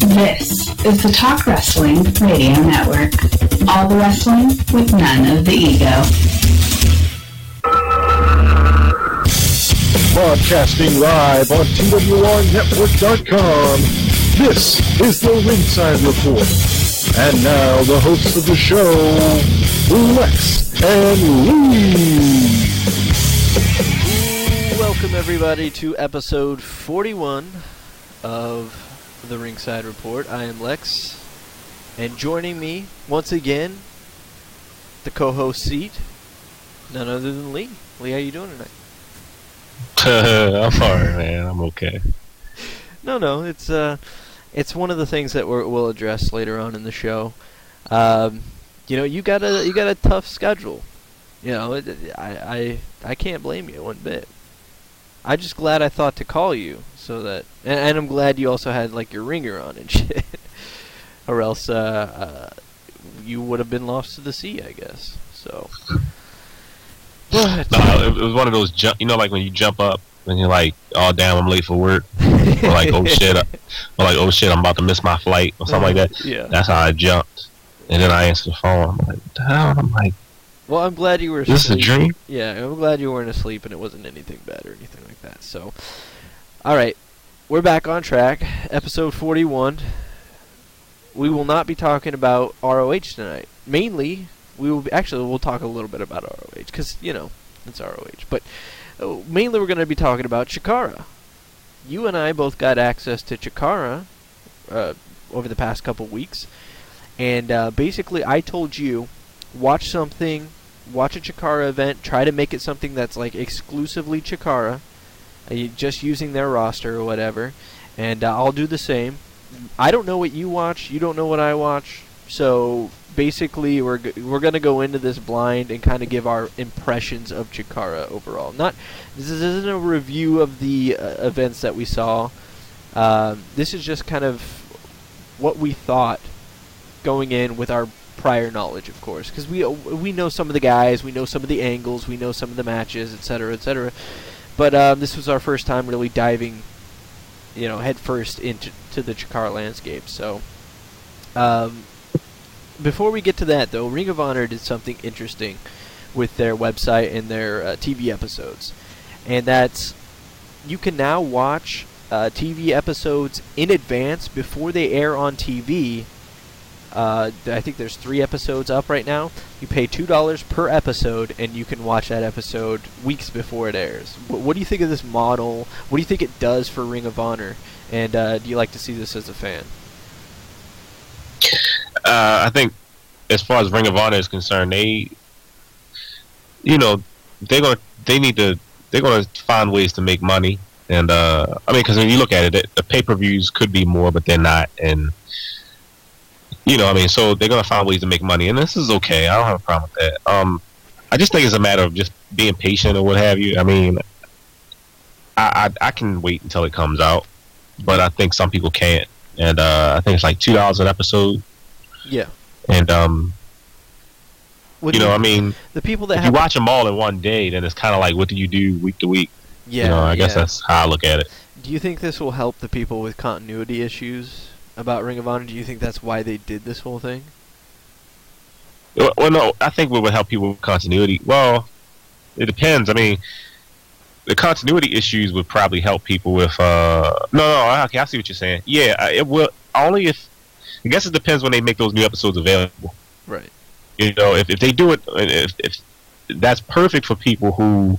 This is the Talk Wrestling Radio Network. All the wrestling with none of the ego. Broadcasting live on TWRnetwork.com. This is the Ringside Report. And now the hosts of the show, Lex and Lee. Welcome everybody to episode 41 of the Ringside Report. I am Lex, and joining me once again, the co-host seat, none other than Lee. Lee, how you doing tonight? I'm alright, man. I'm okay. No, no, it's uh, it's one of the things that we will address later on in the show. Um, you know, you got a you got a tough schedule. You know, it, I I I can't blame you one bit. I'm just glad I thought to call you so that, and, and I'm glad you also had like your ringer on and shit, or else uh, uh, you would have been lost to the sea, I guess. So. But, no, it was one of those jump. You know, like when you jump up and you're like, "Oh damn, I'm late for work," or like, "Oh shit," or like, "Oh shit, I'm about to miss my flight," or something like that. Yeah. That's how I jumped, and then I answered the phone. I'm like, "Damn," I'm like, well, I'm glad you were. This is a dream. Yeah, I'm glad you weren't asleep and it wasn't anything bad or anything like that. So, all right, we're back on track. Episode 41. We will not be talking about ROH tonight. Mainly, we will be, actually we'll talk a little bit about ROH because you know it's ROH. But uh, mainly, we're going to be talking about Chikara. You and I both got access to Chikara uh, over the past couple weeks, and uh, basically, I told you watch something, watch a Chikara event, try to make it something that's like exclusively Chikara just using their roster or whatever, and uh, I'll do the same. I don't know what you watch, you don't know what I watch, so basically we're g- we're gonna go into this blind and kind of give our impressions of Chikara overall. Not this isn't a review of the uh, events that we saw. Um, this is just kind of what we thought going in with our prior knowledge, of course, because we we know some of the guys, we know some of the angles, we know some of the matches, etc., etc. But um, this was our first time really diving, you know, headfirst into to the Chikara landscape. So, um, before we get to that, though, Ring of Honor did something interesting with their website and their uh, TV episodes, and that's you can now watch uh, TV episodes in advance before they air on TV. Uh, I think there's three episodes up right now. You pay two dollars per episode, and you can watch that episode weeks before it airs. What, what, do you think of this model? What do you think it does for Ring of Honor? And uh, do you like to see this as a fan? Uh, I think, as far as Ring of Honor is concerned, they, you know, they're gonna they need to they're gonna find ways to make money. And uh, I mean, because when you look at it, the pay per views could be more, but they're not. And you know, I mean, so they're gonna find ways to make money, and this is okay. I don't have a problem with that. Um, I just think it's a matter of just being patient or what have you. I mean, I I, I can wait until it comes out, but I think some people can't, and uh, I think it's like two dollars an episode. Yeah. And um, What you know, I mean, the people that if have you watch them all in one day, then it's kind of like, what do you do week to week? yeah, you know, I guess that's how I look at it. Do you think this will help the people with continuity issues about Ring of Honor? Do you think that's why they did this whole thing? Well, no, I think what would help people with continuity. Well, it depends. I mean, the continuity issues would probably help people with. uh No, no, okay, I see what you're saying. Yeah, it will only if. I guess it depends when they make those new episodes available. Right. You know, if, if they do it, if, if that's perfect for people who,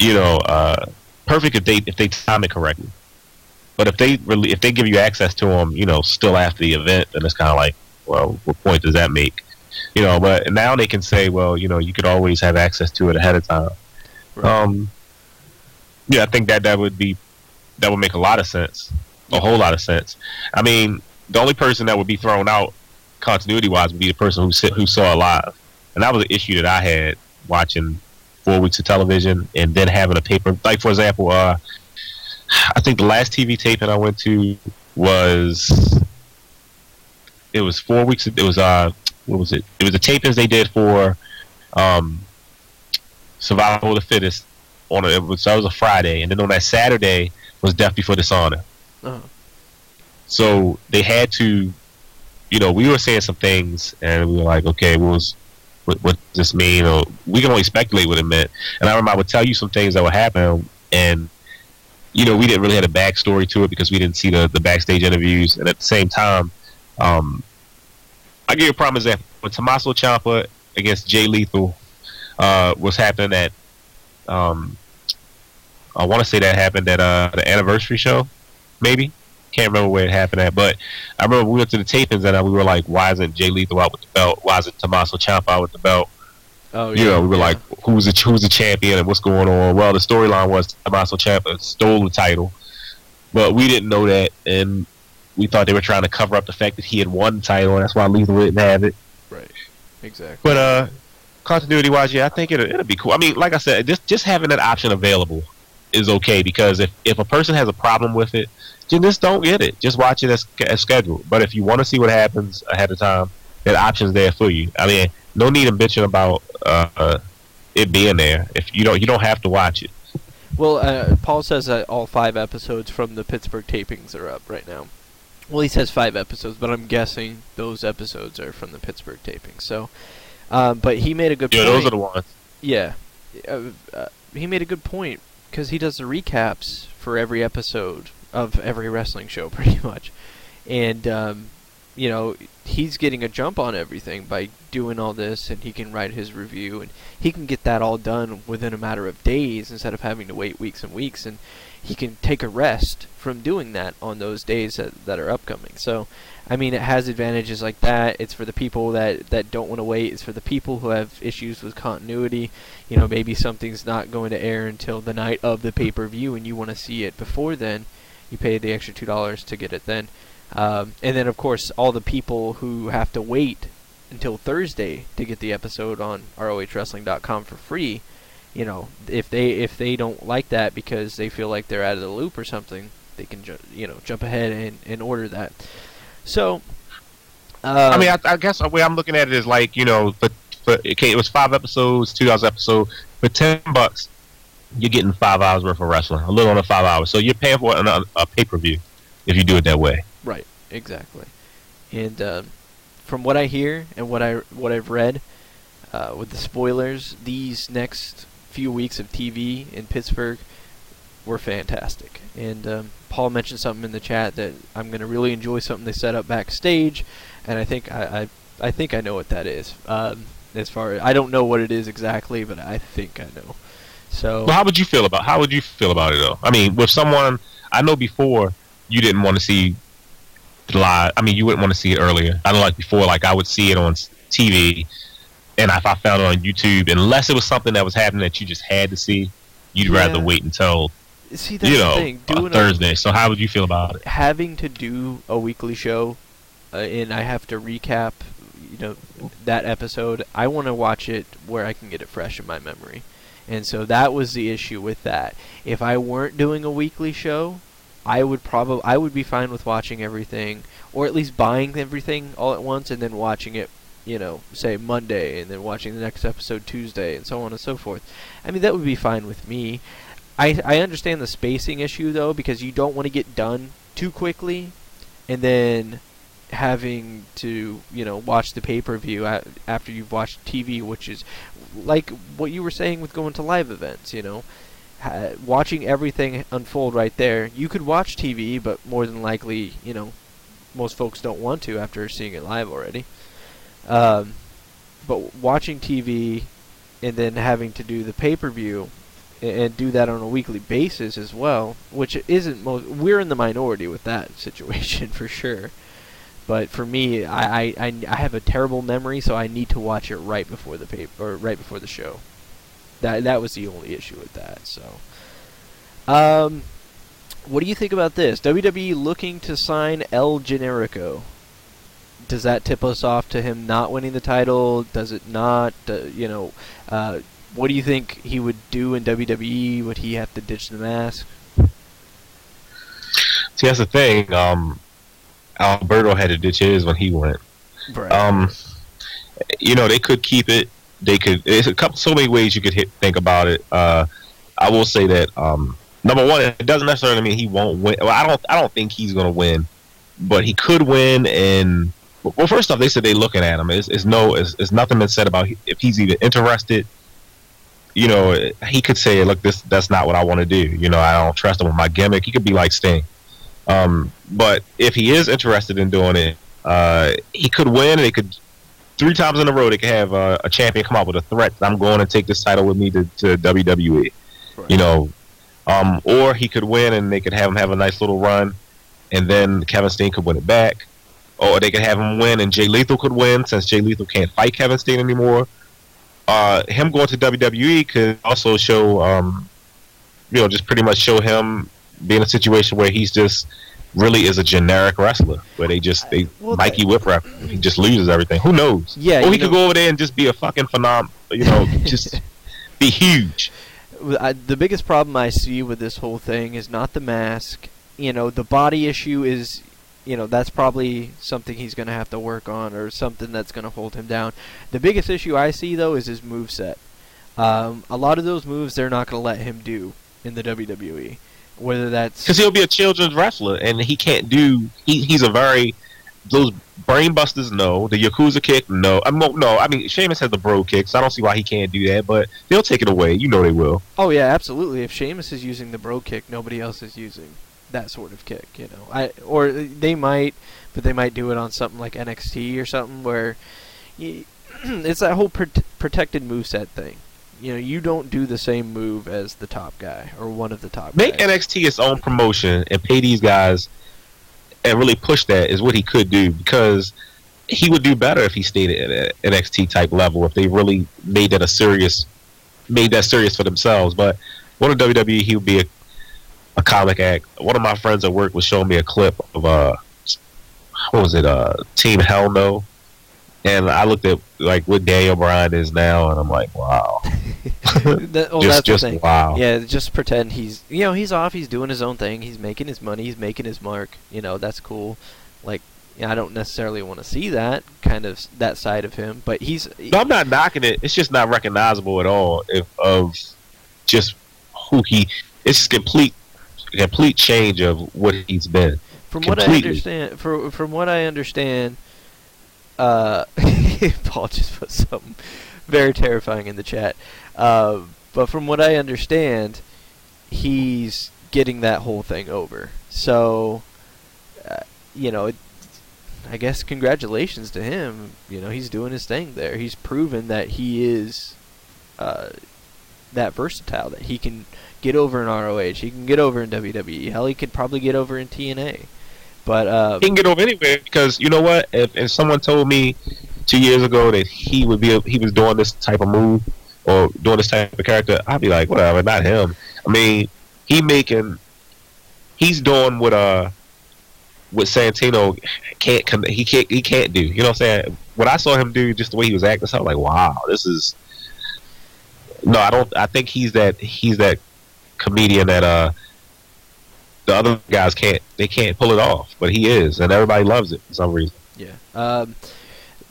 you know, uh, perfect if they if they time it correctly. But if they really if they give you access to them, you know, still after the event, then it's kind of like, well, what point does that make? You know, but now they can say, well, you know, you could always have access to it ahead of time. Right. Um, yeah, I think that that would be that would make a lot of sense, a whole lot of sense. I mean, the only person that would be thrown out continuity wise would be the person who sit, who saw it live, and that was an issue that I had watching four weeks of television and then having a paper. Like for example, uh, I think the last TV taping I went to was it was four weeks. It was uh, what was it? It was the tapings they did for um, Survival of the Fittest on a, it was that was a Friday, and then on that Saturday was Death Before Dishonor. Uh-huh. So they had to, you know, we were saying some things, and we were like, okay, what was what, what does this mean? Or we can only speculate what it meant. And I remember I would tell you some things that would happen, and you know, we didn't really have a backstory to it because we didn't see the the backstage interviews. And at the same time, um, I give you a prime example when Tommaso Ciampa against Jay Lethal uh, was happening at. Um, I want to say that happened at uh, the anniversary show, maybe. Can't remember where it happened at, but I remember we went to the tapings and we were like, "Why isn't Jay Lethal out with the belt? Why isn't Tommaso Ciampa out with the belt?" Oh, you know, we were like, "Who's the who's the champion and what's going on?" Well, the storyline was Tommaso Ciampa stole the title, but we didn't know that, and we thought they were trying to cover up the fact that he had won the title, and that's why Lethal didn't have it. right, exactly. But uh, continuity wise, yeah, I think it'll, it'll be cool. I mean, like I said, just just having that option available is okay because if if a person has a problem with it, then just don't get it. Just watch it as, as scheduled. But if you want to see what happens ahead of time, that option's there for you. I mean, no need in bitching about uh, it being there. If you don't, you don't have to watch it. Well, uh, Paul says that all five episodes from the Pittsburgh tapings are up right now. Well, he says five episodes, but I'm guessing those episodes are from the Pittsburgh tapings. So, um, but he made a good Yeah, point. those are the ones. Yeah, uh, uh, he made a good point because he does the recaps for every episode of every wrestling show, pretty much, and um, you know he's getting a jump on everything by doing all this, and he can write his review, and he can get that all done within a matter of days instead of having to wait weeks and weeks, and he can take a rest from doing that on those days that, that are upcoming. So, I mean, it has advantages like that. It's for the people that, that don't want to wait. It's for the people who have issues with continuity. You know, maybe something's not going to air until the night of the pay per view, and you want to see it before then. You pay the extra two dollars to get it then. Um, and then, of course, all the people who have to wait until Thursday to get the episode on ROHWrestling.com for free you know, if they if they don't like that because they feel like they're out of the loop or something, they can ju- you know jump ahead and, and order that. So, uh, I mean, I, I guess the way I'm looking at it is like you know, but but okay, it was five episodes, two hours episode for ten bucks. You're getting five hours worth of wrestling, a little under five hours. So you're paying for a, a pay per view if you do it that way. Right, exactly. And um, from what I hear and what I what I've read uh, with the spoilers, these next few weeks of TV in Pittsburgh were fantastic. And um, Paul mentioned something in the chat that I'm going to really enjoy something they set up backstage, and I think I I, I think I know what that is. Um, as far as I don't know what it is exactly, but I think I know. So Well, how would you feel about how would you feel about it though? I mean, with someone I know before you didn't want to see live. I mean, you wouldn't want to see it earlier. I don't like before, like I would see it on TV, and if I found it on YouTube, unless it was something that was happening that you just had to see, you'd Yeah. rather wait until see that's you the know thing. a Thursday. So how would you feel about it? having to do a weekly show uh, and I have to recap, you know, that episode, I want to watch it where I can get it fresh in my memory. And so that was the issue with that. If I weren't doing a weekly show, I would probably I would be fine with watching everything or at least buying everything all at once and then watching it, you know, say Monday and then watching the next episode Tuesday and so on and so forth. I mean, that would be fine with me. I I understand the spacing issue though because you don't want to get done too quickly and then having to you know watch the pay per view after you've watched TV, which is like what you were saying with going to live events. You know, watching everything unfold right there. You could watch TV, but more than likely, you know, most folks don't want to after seeing it live already. Um, but watching TV and then having to do the pay per view and do that on a weekly basis as well, which isn't most. We're in the minority with that situation for sure. But for me, I, I, I, have a terrible memory, so I need to watch it right before the paper or right before the show. That that was the only issue with that. So, um, what do you think about this? WWE looking to sign El Generico. Does that tip us off to him not winning the title? Does it not? Uh, you know, uh, what do you think he would do in WWE? Would he have to ditch the mask? See, that's the thing. Um, Alberto had to ditch his when he went. Right. Um, you know, they could keep it. They could. There's a couple, so many ways you could hit, think about it. Uh, I will say that um, number one, it doesn't necessarily mean he won't win. Well, I don't. I don't think he's going to win but he could win. And well, first off, they said they're looking at him. It's, it's no, it's, it's nothing been said about if he's even interested. You know, he could say, "Look, this that's not what I want to do." You know, I don't trust him with my gimmick. He could be like Sting. Um, but if he is interested in doing it, uh, he could win. And they could three times in a row they could have uh, a champion come out with a threat. I'm going to take this title with me to, to WWE. Right. You know, um, or he could win and they could have him have a nice little run, and then Kevin Steen could win it back. Or they could have him win and Jay Lethal could win since Jay Lethal can't fight Kevin Steen anymore. Uh, him going to WWE could also show, um, you know, just pretty much show him being a situation where he's just really is a generic wrestler where they just they well, Mikey Whip he just loses everything. Who knows? Yeah, or he know, could go over there and just be a fucking phenom, you know, just be huge. I, the biggest problem I see with this whole thing is not the mask. You know, the body issue is, you know, that's probably something he's going to have to work on or something that's going to hold him down. The biggest issue I see though is his move set. Um, a lot of those moves they're not going to let him do in the WWE. Whether that's because he'll be a children's wrestler and he can't do. He, he's a very those brainbusters. No, the Yakuza kick. No, I mean, no. I mean, Sheamus has the brogue kick, so I don't see why he can't do that. But they'll take it away. You know they will. Oh yeah, absolutely. If Sheamus is using the brogue kick, nobody else is using that sort of kick. You know, I or they might, but they might do it on something like NXT or something where. You, it's that whole pr- protected moveset thing you know, you don't do the same move as the top guy or one of the top Make guys. NXT its own promotion and pay these guys and really push that is what he could do because he would do better if he stayed at an NXT type level if they really made that a serious made that serious for themselves. But one of WWE he would be a, a comic act. One of my friends at work was showing me a clip of uh what was it, uh Team Hell No and I looked at like what Daniel Bryan is now, and I'm like, wow. that, well, just, just wow. Yeah, just pretend he's you know he's off. He's doing his own thing. He's making his money. He's making his mark. You know that's cool. Like I don't necessarily want to see that kind of that side of him, but he's. No, I'm not knocking it. It's just not recognizable at all. If of just who he. It's complete, complete change of what he's been. From Completely. what I understand, for, from what I understand, uh, Paul just put something very terrifying in the chat. Uh, but from what I understand, he's getting that whole thing over. So, uh, you know, it, I guess congratulations to him. You know, he's doing his thing there. He's proven that he is uh, that versatile, that he can get over in ROH, he can get over in WWE. Hell, he could probably get over in TNA. But uh, he can get over anywhere because you know what? If, if someone told me two years ago that he would be he was doing this type of move or doing this type of character, I'd be like, whatever, not him. I mean, he making he's doing what uh what Santino can't he can't he can't do. You know what I'm saying? What I saw him do, just the way he was acting, so I was like, wow, this is. No, I don't. I think he's that he's that comedian that uh the other guys can't they can't pull it off, but he is, and everybody loves it for some reason. Yeah. Um,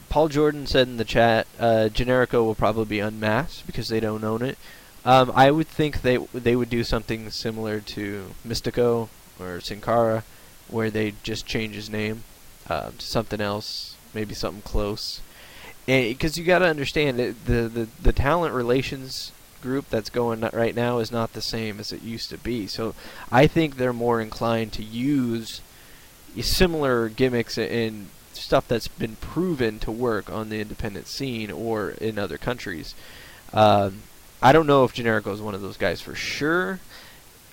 Paul Jordan said in the chat, uh, Generico will probably be unmasked because they don't own it. Um, I would think they they would do something similar to Mistico or Sin Cara, where they just change his name um, to something else, maybe something close. Because you got to understand the, the the talent relations group that's going right now is not the same as it used to be. So I think they're more inclined to use similar gimmicks and stuff that's been proven to work on the independent scene or in other countries. Um, I don't know if Generico is one of those guys for sure.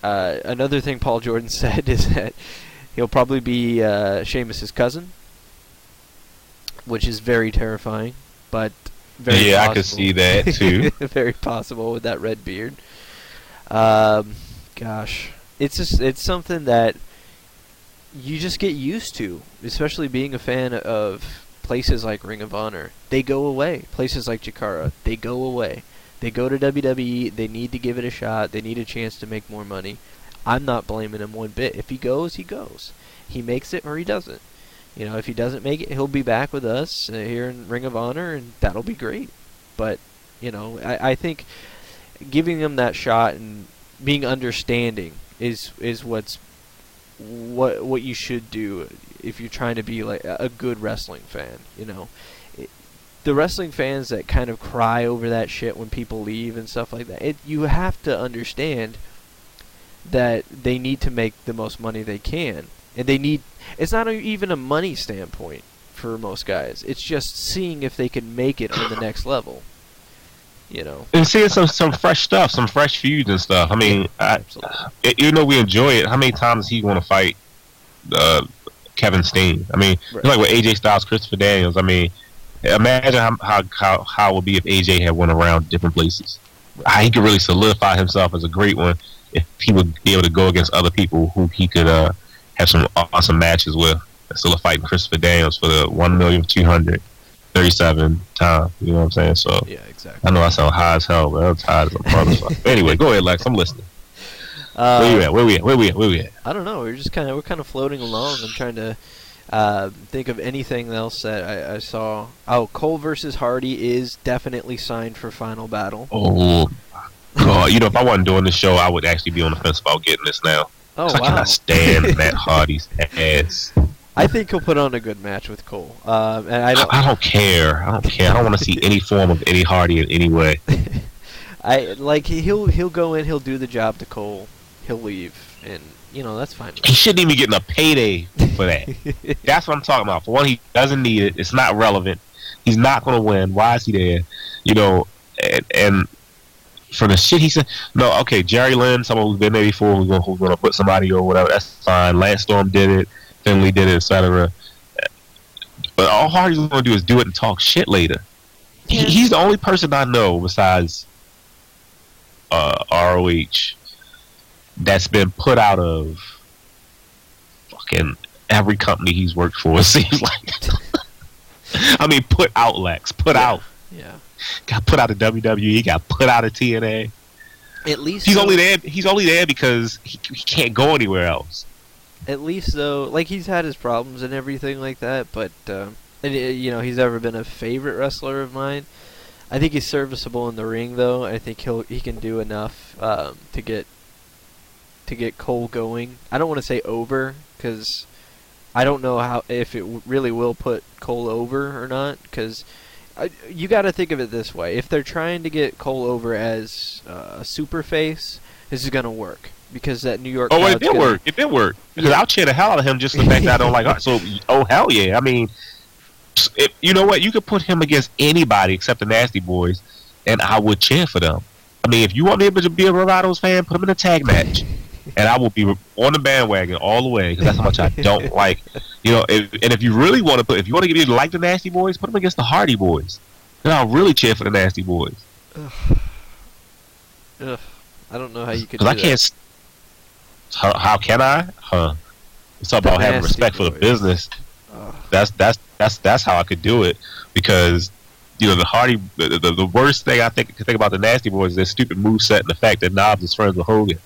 Uh, another thing Paul Jordan said is that he'll probably be uh, cousin, which is very terrifying. But very yeah, possible. I could see that too. very possible with that red beard. Um, gosh, it's just it's something that you just get used to, especially being a fan of places like Ring of Honor. They go away. Places like Chikara, they go away. They go to WWE. They need to give it a shot. They need a chance to make more money. I'm not blaming him one bit. If he goes, he goes. He makes it or he doesn't. You know, if he doesn't make it, he'll be back with us uh, here in Ring of Honor, and that'll be great. But you know, I, I think giving him that shot and being understanding is is what's what what you should do. if you're trying to be like a good wrestling fan, you know. It, the wrestling fans that kind of cry over that shit when people leave and stuff like that. It you have to understand that they need to make the most money they can. And they need it's not a, even a money standpoint for most guys. It's just seeing if they can make it on the next level. You know. And seeing some some fresh stuff, some fresh feuds and stuff. I mean, I, Absolutely. even though we enjoy it, how many times he want to fight uh, Kevin Steen? I mean, Right. like with AJ Styles, Christopher Daniels. I mean, imagine how how how, how it would be if AJ had went around different places. How he could really solidify himself as a great one if he would be able to go against other people who he could uh, have some awesome matches with. Still a fighting Christopher Daniels for the one million two hundred thirty-seven time. You know what I'm saying? So. Yeah, exactly. I know I sound high as hell, but I'm tired as a motherfucker. anyway, go ahead, Lex. I'm listening. Uh, Where you at? Where we at? Where we at? Where we at? I don't know. We're just kind of we're kind of floating along. I'm trying to uh, think of anything else that I, I saw. Oh, Cole versus Hardy is definitely signed for Final Battle. Oh, God. You know, if I wasn't doing this show, I would actually be on the fence about getting this now. Oh I wow! cannot stand Matt Hardy's ass. I think he'll put on a good match with Cole. Um, and I don't. I don't care. I don't care. I don't want to see any form of Eddie Hardy in any way. I like he'll he'll go in. He'll do the job to Cole. He'll leave, and you know that's fine. He shouldn't even be getting a payday for that. That's what I'm talking about. For one, he doesn't need it. It's not relevant. He's not going to win. Why is he there? You know, and, and for the shit he said, no, okay, Jerry Lynn, someone who's been there before, who's going, who's going to put somebody or whatever, that's fine. Lance Storm did it, Finlay did it, etc. But all Hardy's going to do is do it and talk shit later. He, he's the only person I know besides uh, ROH that's been put out of fucking every company he's worked for. It seems like. I mean, put out Lex, put Yeah. out, yeah. Got put out of WWE, he got put out of TNA. At least He's though- only there. He's only there because he, he can't go anywhere else. At least though, like he's had his problems and everything like that, but uh, and you know he's ever been a favorite wrestler of mine. I think he's serviceable in the ring though. I think he'll he can do enough um, to get to get Cole going. I don't want to say over because I don't know how if it w- really will put Cole over or not. Because you got to think of it this way: if they're trying to get Cole over as uh, a super face, this is gonna work because that New York. Oh, it did gonna- work. It did work. Because Yeah. I'll cheer the hell out of him just the fact that I don't like. So, oh hell yeah! I mean, it, you know what? You could put him against anybody except the Nasty Boys, and I would cheer for them. I mean, if you want me to be a Bravado's fan, put him in a tag match, and I will be on the bandwagon all the way because that's how much I don't like. You know, if, and if you really want to put, if you want to get me to like the Nasty Boys, put them against the Hardy Boys. Then I'll really cheer for the Nasty Boys Ugh, I don't know how you could. because I that. can't. How, how can I? Huh? It's all about having respect for the business. Ugh. that's that's that's that's how I could do it because you know the Hardy the, the, the worst thing I think could think about the Nasty Boys is their stupid move set and the fact that Knobs is friends with Hogan.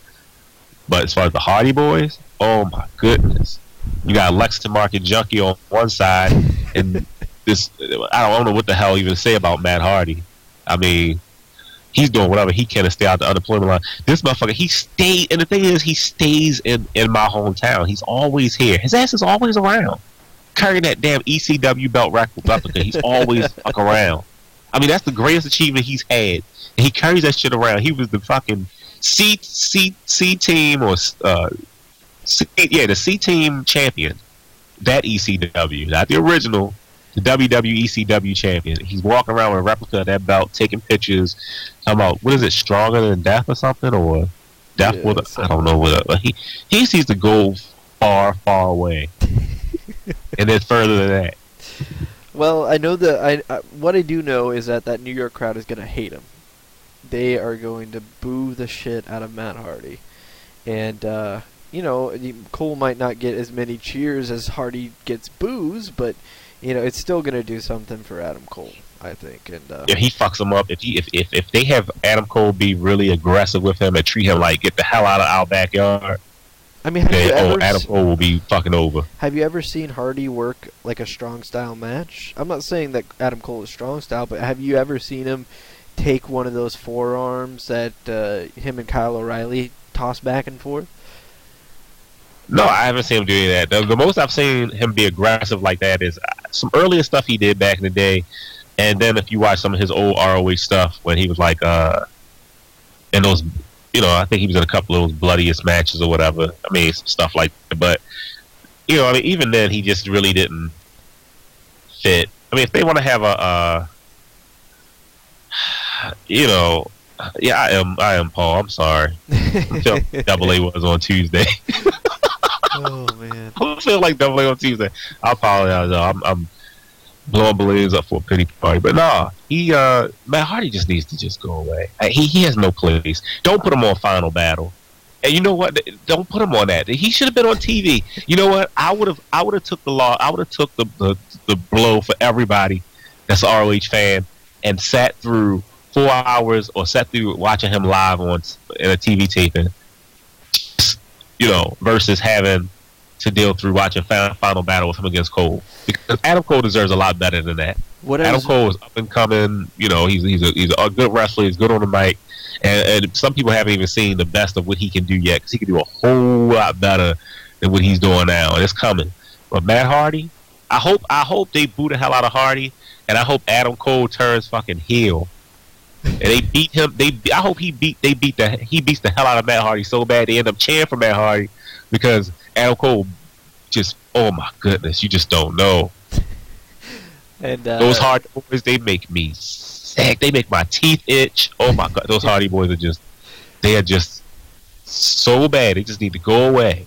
But as far as the Hardy Boys, oh my goodness, you got Lexington Market Junkie on one side and this I don't, know what the hell even to say about Matt Hardy. I mean. He's doing whatever he can to stay out the unemployment line. This motherfucker, he stayed, and the thing is, he stays in in my hometown. He's always here. His ass is always around carrying that damn ECW belt replica. He's always around. I mean, that's the greatest achievement he's had. And he carries that shit around. He was the fucking C C C team or uh, C, yeah, the C team champion. That ECW, not the original, the WWE ECW champion. He's walking around with a replica of that belt, taking pictures. Talking about what is it, stronger than death or something, or death Yeah, with a, I don't know what. But he he sees to go far, far away, and then further than that. Well, I know that I uh, what I do know is that that New York crowd is gonna hate him. They are going to boo the shit out of Matt Hardy, and uh, you know Cole might not get as many cheers as Hardy gets boos, but you know it's still gonna do something for Adam Cole, I think. And uh, if he fucks him up, if he if, if if they have Adam Cole be really aggressive with him and treat him like get the hell out of our backyard, I mean, have you then oh Adam Cole will be fucking over. have you ever seen Hardy work like a strong style match? I'm not saying that Adam Cole is strong style, but have you ever seen him take one of those forearms that uh, him and Kyle O'Reilly toss back and forth? No, I haven't seen him do any of that. The, the most I've seen him be aggressive like that is uh, some earlier stuff he did back in the day, and then if you watch some of his old ROH stuff when he was like uh in those, you know, I think he was in a couple of those bloodiest matches or whatever. I mean, stuff like that. But you know, I mean, even then he just really didn't fit. I mean, if they want to have a, uh, you know, yeah, I am. I am Paul. I'm sorry. Double A was on Tuesday. oh man. I feel like Double A on Tuesday. I apologize. though. I'm, I'm blowing balloons up for a pity party, but nah, he uh, Matt Hardy just needs to just go away. He he has no place. Don't put him on Final Battle. And you know what? Don't put him on that. He should have been on TV. You know what? I would have. I would have took the law. I would have took the, the the blow for everybody that's an ROH fan and sat through four hours or sat through watching him live on in a TV taping. You know, versus having to deal through watching final, final battle with him against Cole because Adam Cole deserves a lot better than that. What Adam was, Cole is up and coming. You know, he's he's a, he's a good wrestler. He's good on the mic, and, and some people haven't even seen the best of what he can do yet because he can do a whole lot better than what he's doing now, and it's coming. But Matt Hardy, I hope I hope they boo the hell out of Hardy, and I hope Adam Cole turns fucking heel. And they beat him. They I hope he beat they beat the he beats the hell out of Matt Hardy so bad they end up cheering for Matt Hardy because Adam Cole just oh my goodness you just don't know and uh, those Hardy boys, they make me sick. They make my teeth itch. Oh my god, those Hardy boys are just they are just so bad. They just need to go away.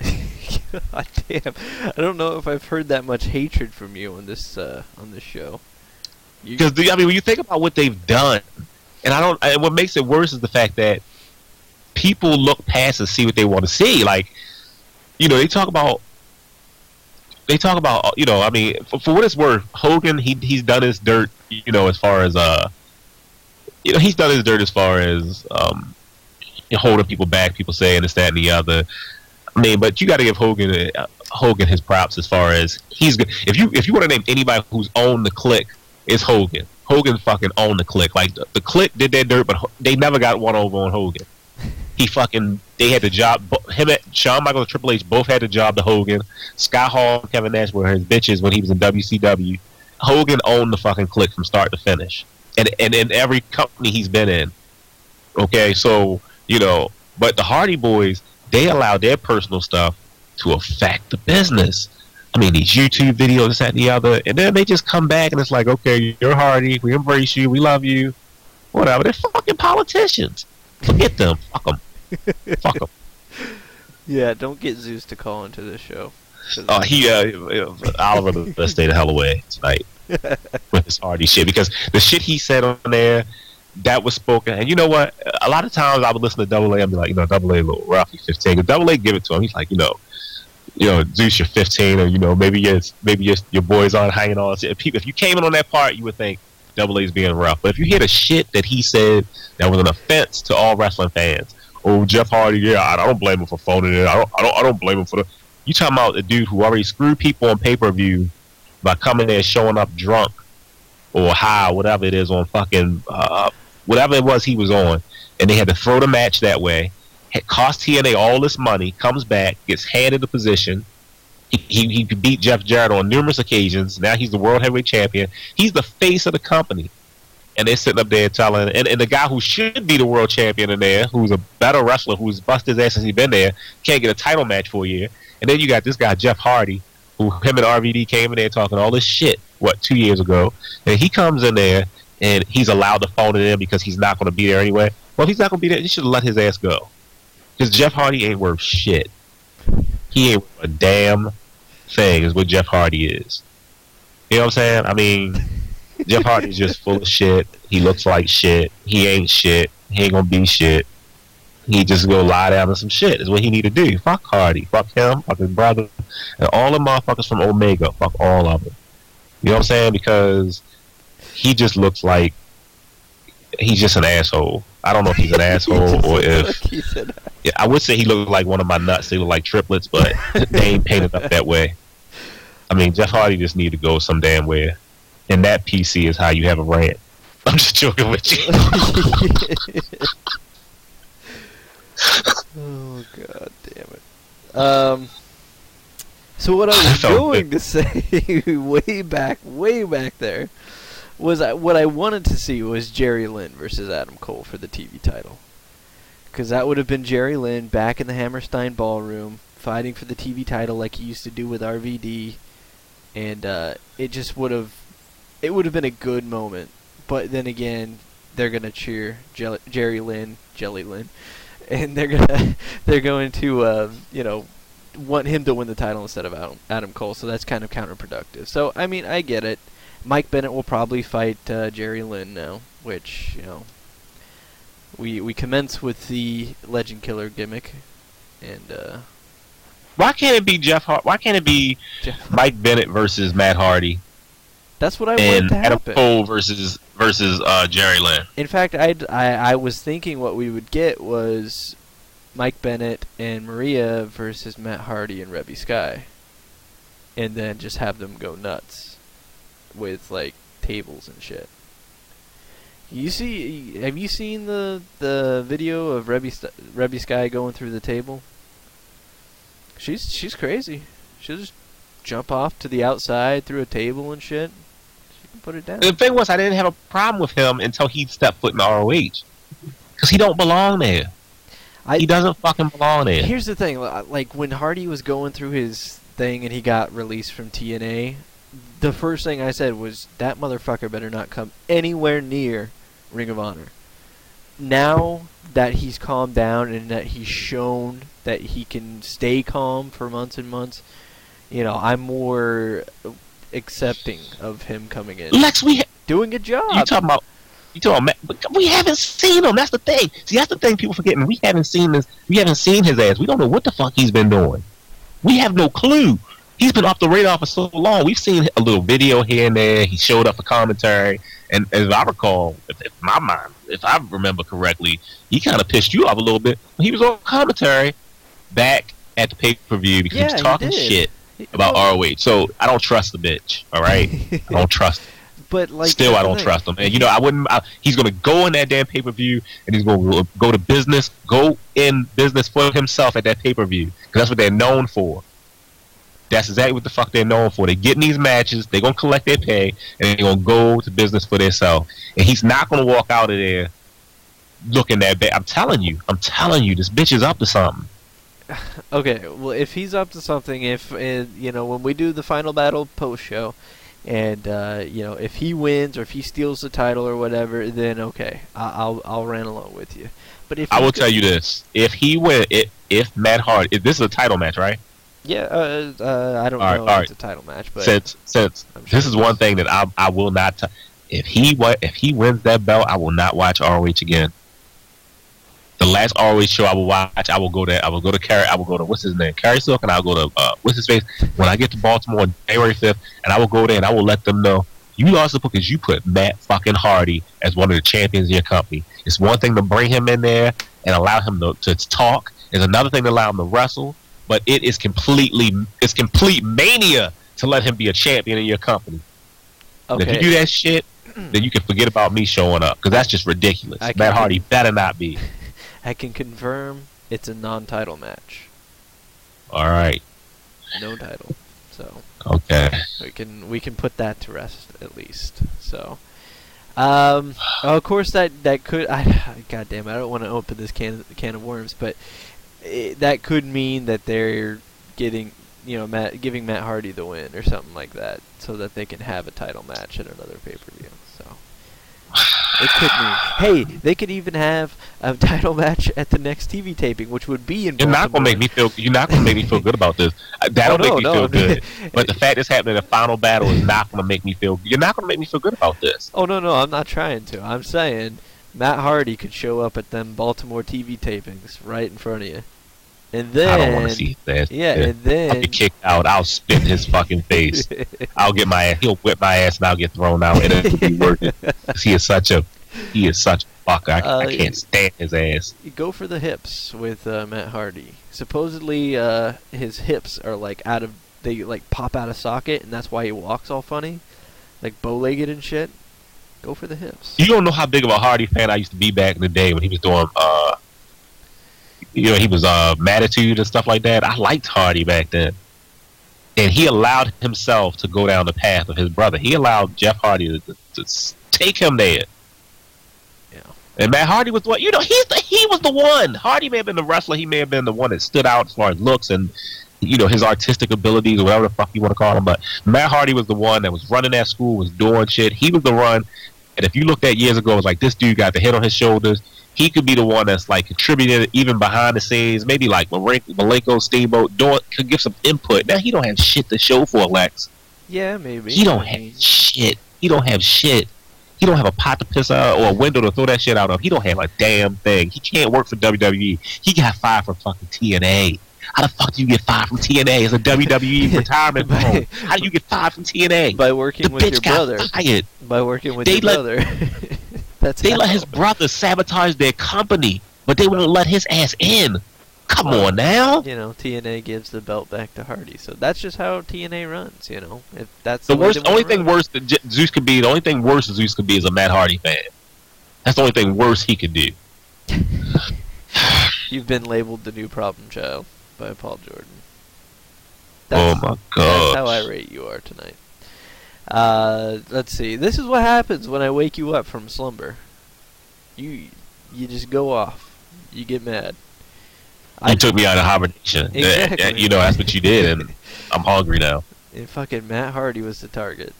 God damn! I don't know if I've heard that much hatred from you on this uh, on this show. Because I mean, when you think about what they've done, and I don't, and what makes it worse is the fact that people look past and see what they want to see. Like, you know, they talk about. They talk about, you know, I mean, for, for what it's worth, Hogan he he's done his dirt, you know, as far as uh, you know, he's done his dirt as far as um, holding people back, people saying this, that, and the other. I mean, but you got to give Hogan uh, Hogan his props as far as he's good. If you if you want to name anybody who's owned the Kliq, it's Hogan. Hogan fucking owned the Kliq. Like the, the Kliq did their dirt, but they never got one over on Hogan. He fucking they had the job. Him and Shawn Michaels and Triple H both had the job to Hogan. Scott Hall, Kevin Nash were his bitches when he was in WCW. Hogan owned the fucking Kliq from start to finish, and and in every company he's been in. Okay, so you know, but the Hardy Boys they allow their personal stuff to affect the business. I mean, these YouTube videos, this, that, and the other, and then they just come back and it's like, okay, you're Hardy, we embrace you, we love you, whatever. They're fucking politicians. Forget them. Fuck them. Fuck them. yeah, don't get Zeus to call into this show. 'Cause- Uh, he, uh, Oliver, let's stay the hell away tonight with this Hardy shit because the shit he said on there, that was spoken. And you know what? A lot of times I would listen to Double A and be like, you know, Double A a little rough. He's 15. Because Double A give it to him. He's like, you know, you know, Zeus, you're 15, or you know, maybe your maybe your, your boys aren't hanging on. If, people, if you came in on that part, you would think Double A's being rough. But if you hear the shit that he said that was an offense to all wrestling fans, oh Jeff Hardy, yeah, I don't blame him for phoning it. I don't, I don't, I don't blame him for the. You talking about a dude who already screwed people on pay per view by coming there showing up drunk or high, whatever it is on fucking uh, whatever it was he was on, and they had to throw the match that way. Cost TNA all this money. Comes back, gets handed the position. He, he, he beat Jeff Jarrett on numerous occasions. Now he's the world heavyweight champion. He's the face of the company. And they're sitting up there telling, and, and the guy who should be the world champion in there, who's a better wrestler, who's busted his ass since he's been there, can't get a title match for a year. And then you got this guy, Jeff Hardy, who him and RVD came in there talking all this shit, what, two years ago. And he comes in there and he's allowed to phone it in because he's not going to be there anyway. Well, if he's not going to be there, you should let his ass go. Because Jeff Hardy ain't worth shit. He ain't worth a damn thing, is what Jeff Hardy is. You know what I'm saying? I mean, Jeff Hardy's just full of shit. He looks like shit. He ain't shit. He ain't gonna be shit. He just go lie down to some shit. Is what he need to do. Fuck Hardy. Fuck him. Fuck his brother. And all the motherfuckers from Omega. Fuck all of them. You know what I'm saying? Because he just looks like he's just an asshole. I don't know if he's an asshole or if yeah, I would say he looked like one of my nuts. They look like triplets, but they ain't painted up that way. I mean, Jeff Hardy just need to go some damn where. And that PC is how you have a rant. I'm just joking with you. oh god damn it. Um. So what I was going to say way back, way back there, was I, what I wanted to see was Jerry Lynn versus Adam Cole for the TV title. Because that would have been Jerry Lynn back in the Hammerstein Ballroom, fighting for the TV title like he used to do with RVD, and uh, it just would have, it would have been a good moment. But then again, they're gonna cheer Jerry Lynn, Jelly Lynn, and they're gonna, they're going to, uh, you know, want him to win the title instead of Adam, Adam Cole. So that's kind of counterproductive. So I mean, I get it. Mike Bennett will probably fight uh, Jerry Lynn now, which you know. We we commence with the Legend Killer gimmick, and uh, Why can't it be Jeff? Hart? Why can't it be Jeff, Mike Bennett versus Matt Hardy that's what I and to Adam happen. Cole versus versus uh, Jerry Lynn? In fact, I'd, I I was thinking what we would get was Mike Bennett and Maria versus Matt Hardy and Reby Sky, and then just have them go nuts with like tables and shit. You see? Have you seen the the video of Reby Reby Sky going through the table? She's she's crazy. She'll just jump off to the outside through a table and shit. She can put it down. The thing was, I didn't have a problem with him until he stepped foot in ROH because he don't belong there. I- he doesn't fucking belong there. Here's the thing, like when Hardy was going through his thing and he got released from TNA, the first thing I said was that motherfucker better not come anywhere near Ring of Honor. Now that he's calmed down and that he's shown that he can stay calm for months and months, you know, I'm more accepting of him coming in, Lex, we doing a job. you talking about you talking about we haven't seen him. That's the thing. See, that's the thing people forgetting. We haven't seen this. We haven't seen his ass. We don't know what the fuck he's been doing. We have no clue. He's been off the radar for so long. We've seen a little video here and there. He showed up for commentary, and as I recall, if, if my mind, if I remember correctly, he kind of pissed you off a little bit when he was on commentary back at the pay per view because he was talking did. shit about ROH. So I don't trust the bitch. All right, I don't trust. Him. but like Still, I don't trust him. And you know, I wouldn't. I, he's going to go in that damn pay per view, and he's going to go to business, go in business for himself at that pay per view, because that's what they're known for. That's exactly what the fuck they're known for. They're getting these matches, they're going to collect their pay, and they're going to go to business for themselves. And he's not going to walk out of there looking that bad. I'm telling you, I'm telling you, this bitch is up to something. Okay, well, if he's up to something, if uh, you know when we do the final battle post show, and uh, you know if he wins or if he steals the title or whatever, then okay, I- I'll I'll run along with you. But if I will go- tell you this: if he win, if, if Matt Hardy, if this is a title match, right? Yeah, uh, uh, I don't All right, know if it's a title match, but since since sure this is one thing that I I will not. T- if he wa- if he wins that belt, I will not watch ROH again. The last ROH show I will watch, I will go there. I will go to Cary. I will go to what's his name, Cary Silkin, and I'll go to uh, what's his face when I get to Baltimore on January fifth, and I will go there and I will let them know you lost the book because you put Matt fucking Hardy as one of the champions of your company. It's one thing to bring him in there and allow him to, to talk. It's another thing to allow him to wrestle. But it is completely it's complete mania to let him be a champion in your company. And If you do that shit, then you can forget about me showing up because that's just ridiculous. I Matt Hardy better not be. I can confirm it's a non-title match, All right. no title, so Okay. we can we can put that to rest at least. So, um, of course that that could I God damn it, I don't want to open this can can of worms, but it, that could mean that they're getting you know Matt giving Matt Hardy the win or something like that, so that they can have a title match at another pay per view. So. It could mean, hey, they could even have a title match at the next TV taping, which would be in. You're not gonna make me feel. You're not gonna make me feel good about this. That'll Oh, no, make me no, feel good. But the fact it's happening the final battle is not gonna make me feel. You're not gonna make me feel good about this. Oh no no, I'm not trying to. I'm saying Matt Hardy could show up at them Baltimore TV tapings right in front of you, and then I don't want to see that. yeah, and then I'll get kicked out. I'll spit in his fucking face. I'll get my ass. He'll whip my ass, and I'll get thrown out. And it'll be worth it. he is such a. He is such a fucker. I, Uh, I can't stand his ass. You go for the hips with uh, Matt Hardy. Supposedly, uh, his hips are like out of they like pop out of socket, and that's why he walks all funny, like bow-legged and shit. Go for the hips. You don't know how big of a Hardy fan I used to be back in the day when he was doing uh you know, he was uh, Mattitude and stuff like that. I liked Hardy back then, and he allowed himself to go down the path of his brother. He allowed Jeff Hardy to, to, to take him there. Yeah. And Matt Hardy was what you know. He's the, he was the one. Hardy may have been the wrestler. He may have been the one that stood out as far as looks and you know his artistic abilities or whatever the fuck you want to call him. But Matt Hardy was the one that was running that school, was doing shit. He was the run. And if you looked at years ago, it was like this dude got the head on his shoulders. He could be the one that's like contributing even behind the scenes, maybe like Malenko, Steamboat, doing could give some input. Now he don't have shit to show for Lex. Yeah, maybe. He don't have shit. He don't have shit. He don't have a pot to piss out or a window to throw that shit out of. He don't have a damn thing. He can't work for WWE. He got fired from fucking TNA. How the fuck do you get fired from TNA as a WWE retirement home? How do you get fired from TNA? By working the with bitch your got brother. fired. By working with They your let- brother. That's They how. let his brother sabotage their company, but they won't let his ass in. Come on now. you know, TNA gives the belt back to Hardy. So that's just how TNA runs, you know. If that's The way worst, only thing run. worse that J- Zeus could be, the only thing worse that Zeus could be is a Matt Hardy fan. That's the only thing worse he could do. You've been labeled the new problem child by Paul Jordan. oh That's, my that's god. how irate you are tonight. Uh, let's see. This is what happens when I wake you up from slumber. You you just go off. You get mad. You took me out of hibernation. Exactly. you know, that's what you did, and I'm hungry now. And fucking Matt Hardy was the target.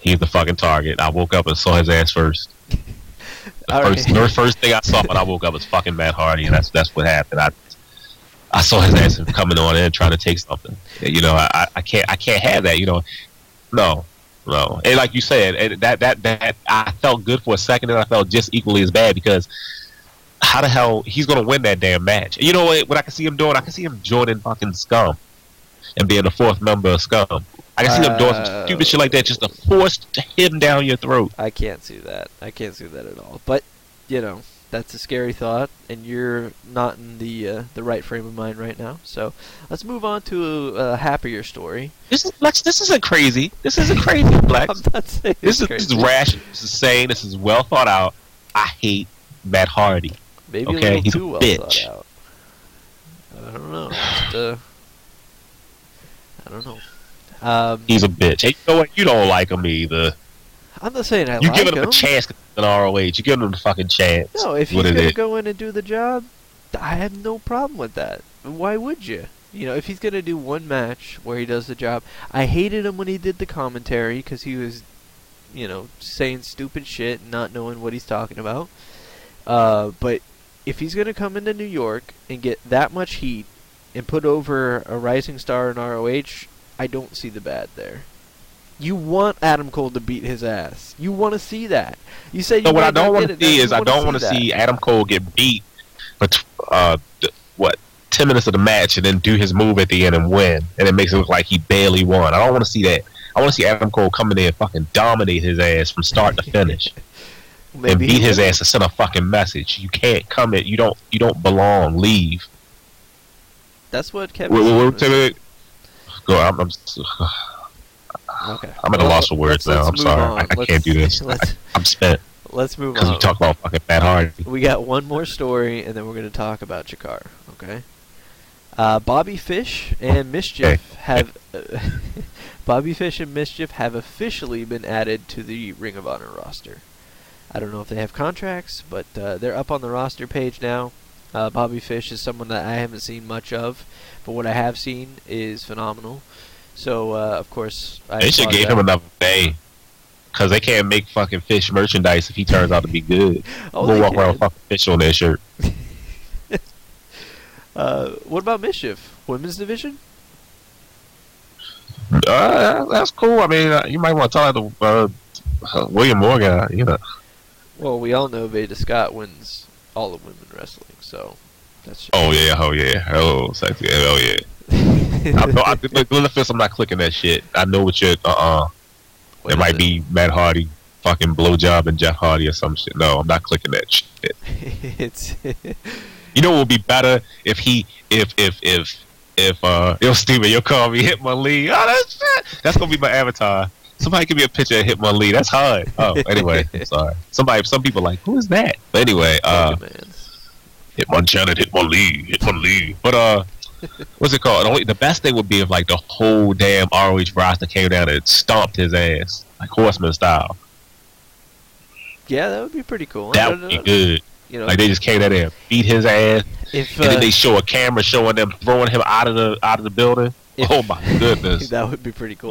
He's the fucking target. I woke up and saw his ass first. The first, right. first thing I saw when I woke up was fucking Matt Hardy, and that's that's what happened. I I saw his ass coming on in trying to take something. You know, I, I- can't I can't have that. You know, no, no. And like you said, that that that I felt good for a second, and I felt just equally as bad because how the hell he's gonna win that damn match? You know what? What I can see him doing, I can see him joining fucking Scum and being the fourth member of Scum. I can see him doing some uh, stupid shit like that just to force him down your throat. I can't see that. I can't see that at all. But you know, that's a scary thought, and you're not in the uh, the right frame of mind right now. So let's move on to a, a happier story. This is Lex. This isn't crazy. This isn't crazy, Lex. I'm not saying This is, this is rational. This is sane. This is well thought out. I hate Matt Hardy. Maybe Okay, a little he's a too well bitch. thought out. I don't know. Just, uh, I don't know. Um, He's a bitch. Hey, you know what? You don't like him either. I'm not saying I You like giving him him. a chance in ROH. You give him the fucking chance. No, if he's what gonna is. go in and do the job, I have no problem with that. Why would you? You know, if he's gonna do one match where he does the job, I hated him when he did the commentary because he was, you know, saying stupid shit and not knowing what he's talking about. Uh, but if he's gonna come into New York and get that much heat and put over a rising star in ROH, I don't see the bad there. You want Adam Cole to beat his ass. You want to see that. You say you So what I don't want to see is I don't want to see Adam Cole get beat, but uh, what ten minutes of the match and then do his move at the end and win, and it makes it look like he barely won. I don't want to see that. I want to see Adam Cole come in there and fucking dominate his ass from start to finish and beat his ass and send a fucking message. You can't come in. You don't. You don't belong. Leave. That's what Kevin. Wait, wait, wait, said. wait, wait. Go. I'm. I'm, Okay. I'm at a loss for words now. I'm sorry. on. I, I can't do this. I, I'm spent let's move because we on. talk about fucking Matt Hardy. We got one more story, and then we're going to talk about Chikara. Okay. Uh, Bobby Fish and MsChif have Bobby Fish and MsChif have officially been added to the Ring of Honor roster. I don't know if they have contracts, but uh, they're up on the roster page now. Uh, Bobby Fish is someone that I haven't seen much of, but what I have seen is phenomenal. So, uh, of course, I They should give him another day. Cause they can't make fucking fish merchandise if he turns out to be good. Oh, we'll walk around can. with fucking fish on their shirt. Uh, what about MsChif? Women's division? Uh, that's cool. I mean, uh, you might want to talk to uh, uh, William Morgan. uh, You know, Well, we all know Veda Scott wins all of women wrestling, so that's. oh yeah, oh yeah, oh sexy, oh yeah. I know. I, look, I'm not clicking that shit. I know what you're. Uh, uh What it might be Matt Hardy, fucking blowjob and Jeff Hardy or some shit. No, I'm not clicking that shit. it's You know, it would be better if he, if, if, if, if, uh, yo, Steven, you'll call me Hitman Lee. Oh, that's that's gonna be my avatar. Somebody give me a picture of Hitman Lee. That's hard. Oh, anyway, sorry. Somebody, some people are like, who is that? But anyway, uh. Hitmon Janet, Hitmon Lee, Hitmon Lee. But uh, what's it called? Only the best thing would be if like the whole damn ROH roster came down and stomped his ass like Horseman style. Yeah, that would be pretty cool. That would be good. You know, Like they just came down there, and beat his ass, if and then uh, they show a camera showing them throwing him out of the out of the building. If- oh my goodness! that would be pretty cool.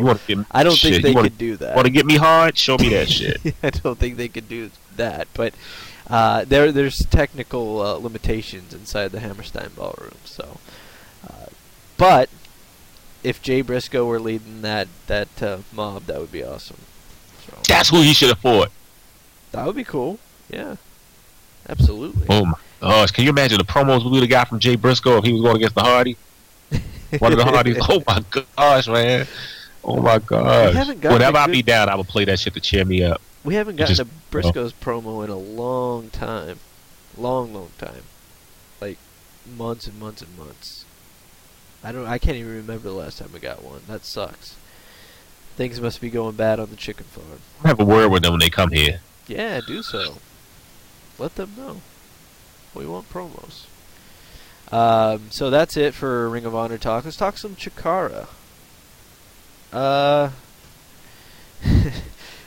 I don't shit, think they you wanna, could do that. Want to get me hard? Show me that shit. I don't think they could do that, but uh, there there's technical uh, limitations inside the Hammerstein Ballroom. So, uh, but if Jay Briscoe were leading that that uh, mob, that would be awesome. So That's who he should have fought. that would be cool. Yeah, absolutely. Oh my gosh! Can you imagine the promos we would have got from Jay Briscoe if he was going against the Hardy? One of the Hardys. Oh my gosh, man! Oh my gosh! Whenever a I good- be down, I would play that shit to cheer me up. We haven't gotten just- a Briscoe's promo in a long time, long, long time, like months and months and months. I don't. I can't even remember the last time we got one. That sucks. Things must be going bad on the chicken farm. Have a word with them when they come here. Yeah, do so. Let them know. We want promos. Um, so that's it for Ring of Honor talk. Let's talk some Chikara. Uh,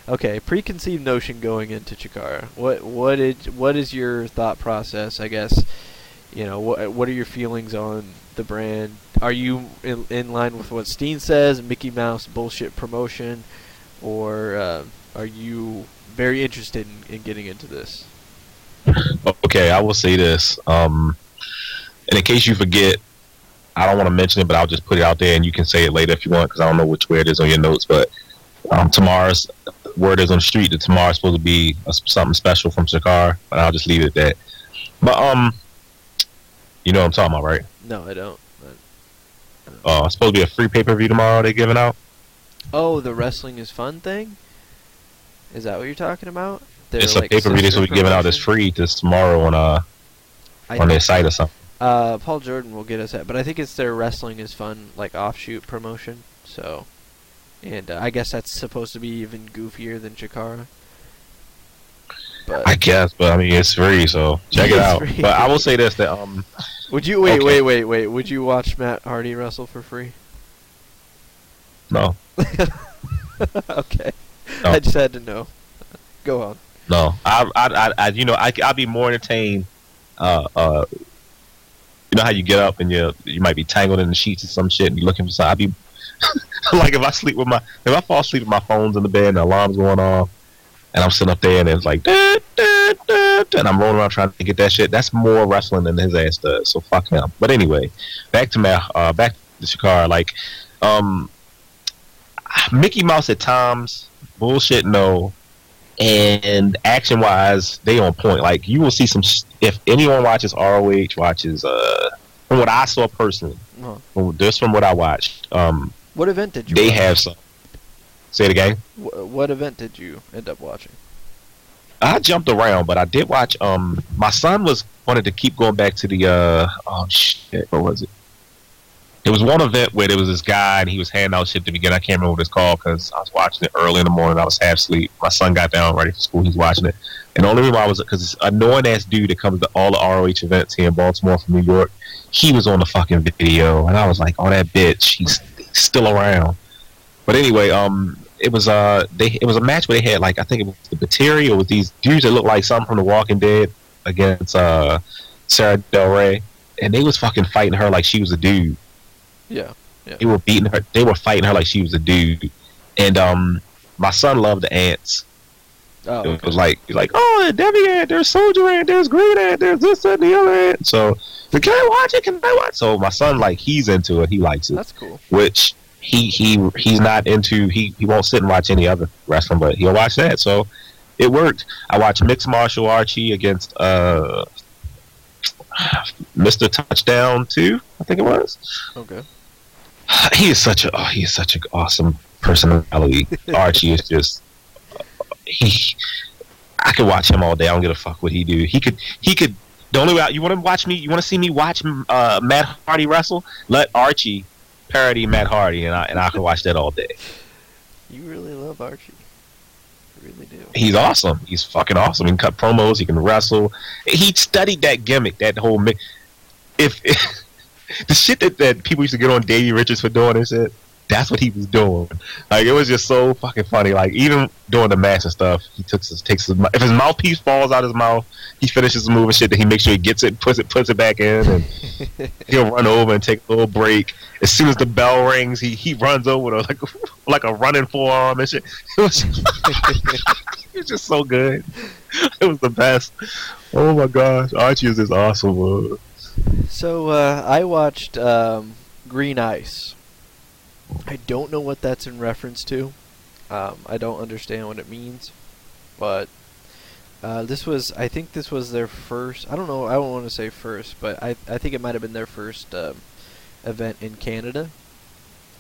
okay, preconceived notion going into Chikara. What what is what is your thought process? I guess you know what what are your feelings on the brand? Are you in, in line with what Steen says, Mickey Mouse bullshit promotion, or uh, are you very interested in, in getting into this? Okay, I will say this. Um, and in case you forget, I don't want to mention it, but I'll just put it out there, and you can say it later if you want, because I don't know which way it is on your notes. But um, tomorrow's word is on the street that tomorrow's supposed to be a, something special from Chikara, but I'll just leave it at that. But um, you know what I'm talking about, right? No, I don't. But- Uh, it's supposed to be a free pay per view tomorrow. They're giving out. Oh, the wrestling is fun thing. Is that what you're talking about? Their, it's like, a pay per view they're supposed to be giving out as free this tomorrow on uh I on their site or something. Uh, Paul Jordan will get us that, but I think it's their wrestling is fun like offshoot promotion. So, and uh, I guess that's supposed to be even goofier than Chikara. But I guess, but I mean it's free, so check it out. free. But I will say this: that um, would you wait, okay. wait, wait, wait? Would you watch Matt Hardy wrestle for free? no, okay, No. I just had to know. Go on. No, I, I, I, I you know, I, I'd be more entertained. Uh, uh, you know how you get up and you you might be tangled in the sheets or some shit and you're looking for something. I'd be like if I sleep with my if I fall asleep with my phone's in the bed and the alarm's going off and I'm sitting up there and it's like "Da, da, da, da," and I'm rolling around trying to get that shit. That's more wrestling than his ass does. So fuck him. But anyway, back to my uh, back to Chikara. Like, um, Mickey Mouse at times bullshit. No, and action wise, they on point. Like you will see some. If anyone watches ROH, watches uh, from what I saw personally, Oh. from, just from what I watched, um, What event did you? they watch? have some. Say it again. Wh- what event did you end up watching? I jumped around, but I did watch. Um, my son was wanted to keep going back to the. Uh, oh shit, what was it? It was one event where there was this guy and he was handing out shit to begin. I can't remember what it's called because I was watching it early in the morning. I was half asleep. My son got down ready for school. He's watching it, and the only reason why was because this annoying ass dude that comes to all the ROH events here in Baltimore from New York. He was on the fucking video, and I was like, "Oh, that bitch, he's still around." But anyway, um, it was uh, they it was a match where they had like I think it was the Batiri or with these dudes that looked like something from The Walking Dead against uh, Sarah Del Rey, and they was fucking fighting her like she was a dude. Yeah. They were beating her. They were fighting her like she was a dude, and um, my son loved the ants. Oh, It was like, he's like, oh, Debbie ant, there's soldier ant, there's green ant, there's this and the other ant. So, so can I watch it? Can I watch? So my son, like, he's into it. He likes it that's cool. which he he he's not into. He he won't sit and watch any other wrestling, but he'll watch that. So it worked. I watched mixed martial Archie against uh Mr. Touchdown two. I think it was. Okay. He is such a oh, he is such an awesome personality. Archie is just he. I could watch him all day. I don't give a fuck what he do. He could he could. The only way you want to watch me, you want to see me watch uh, Matt Hardy wrestle. Let Archie parody Matt Hardy, and I and I can watch that all day. You really love Archie. I really do. He's awesome. He's fucking awesome. He can cut promos. He can wrestle. He studied that gimmick, that whole mi- if, if the shit that, that people used to get on Davey Richards for doing and shit. That's what he was doing. Like it was just so fucking funny. Like even doing the and stuff, he takes his takes his if his mouthpiece falls out of his mouth, he finishes the move and shit. Then he makes sure he gets it, puts it, puts it back in, and he'll run over and take a little break. As soon as the bell rings, he he runs over to like like a running forearm and shit. It was, it was just so good. It was the best. Oh my gosh, Archie is just awesome. uh. So uh, I watched um, Green Ice. I don't know what that's in reference to. Um, I don't understand what it means, but uh, this was I think this was their first. I don't know. I don't want to say first, but I I think it might have been their first um, event in Canada,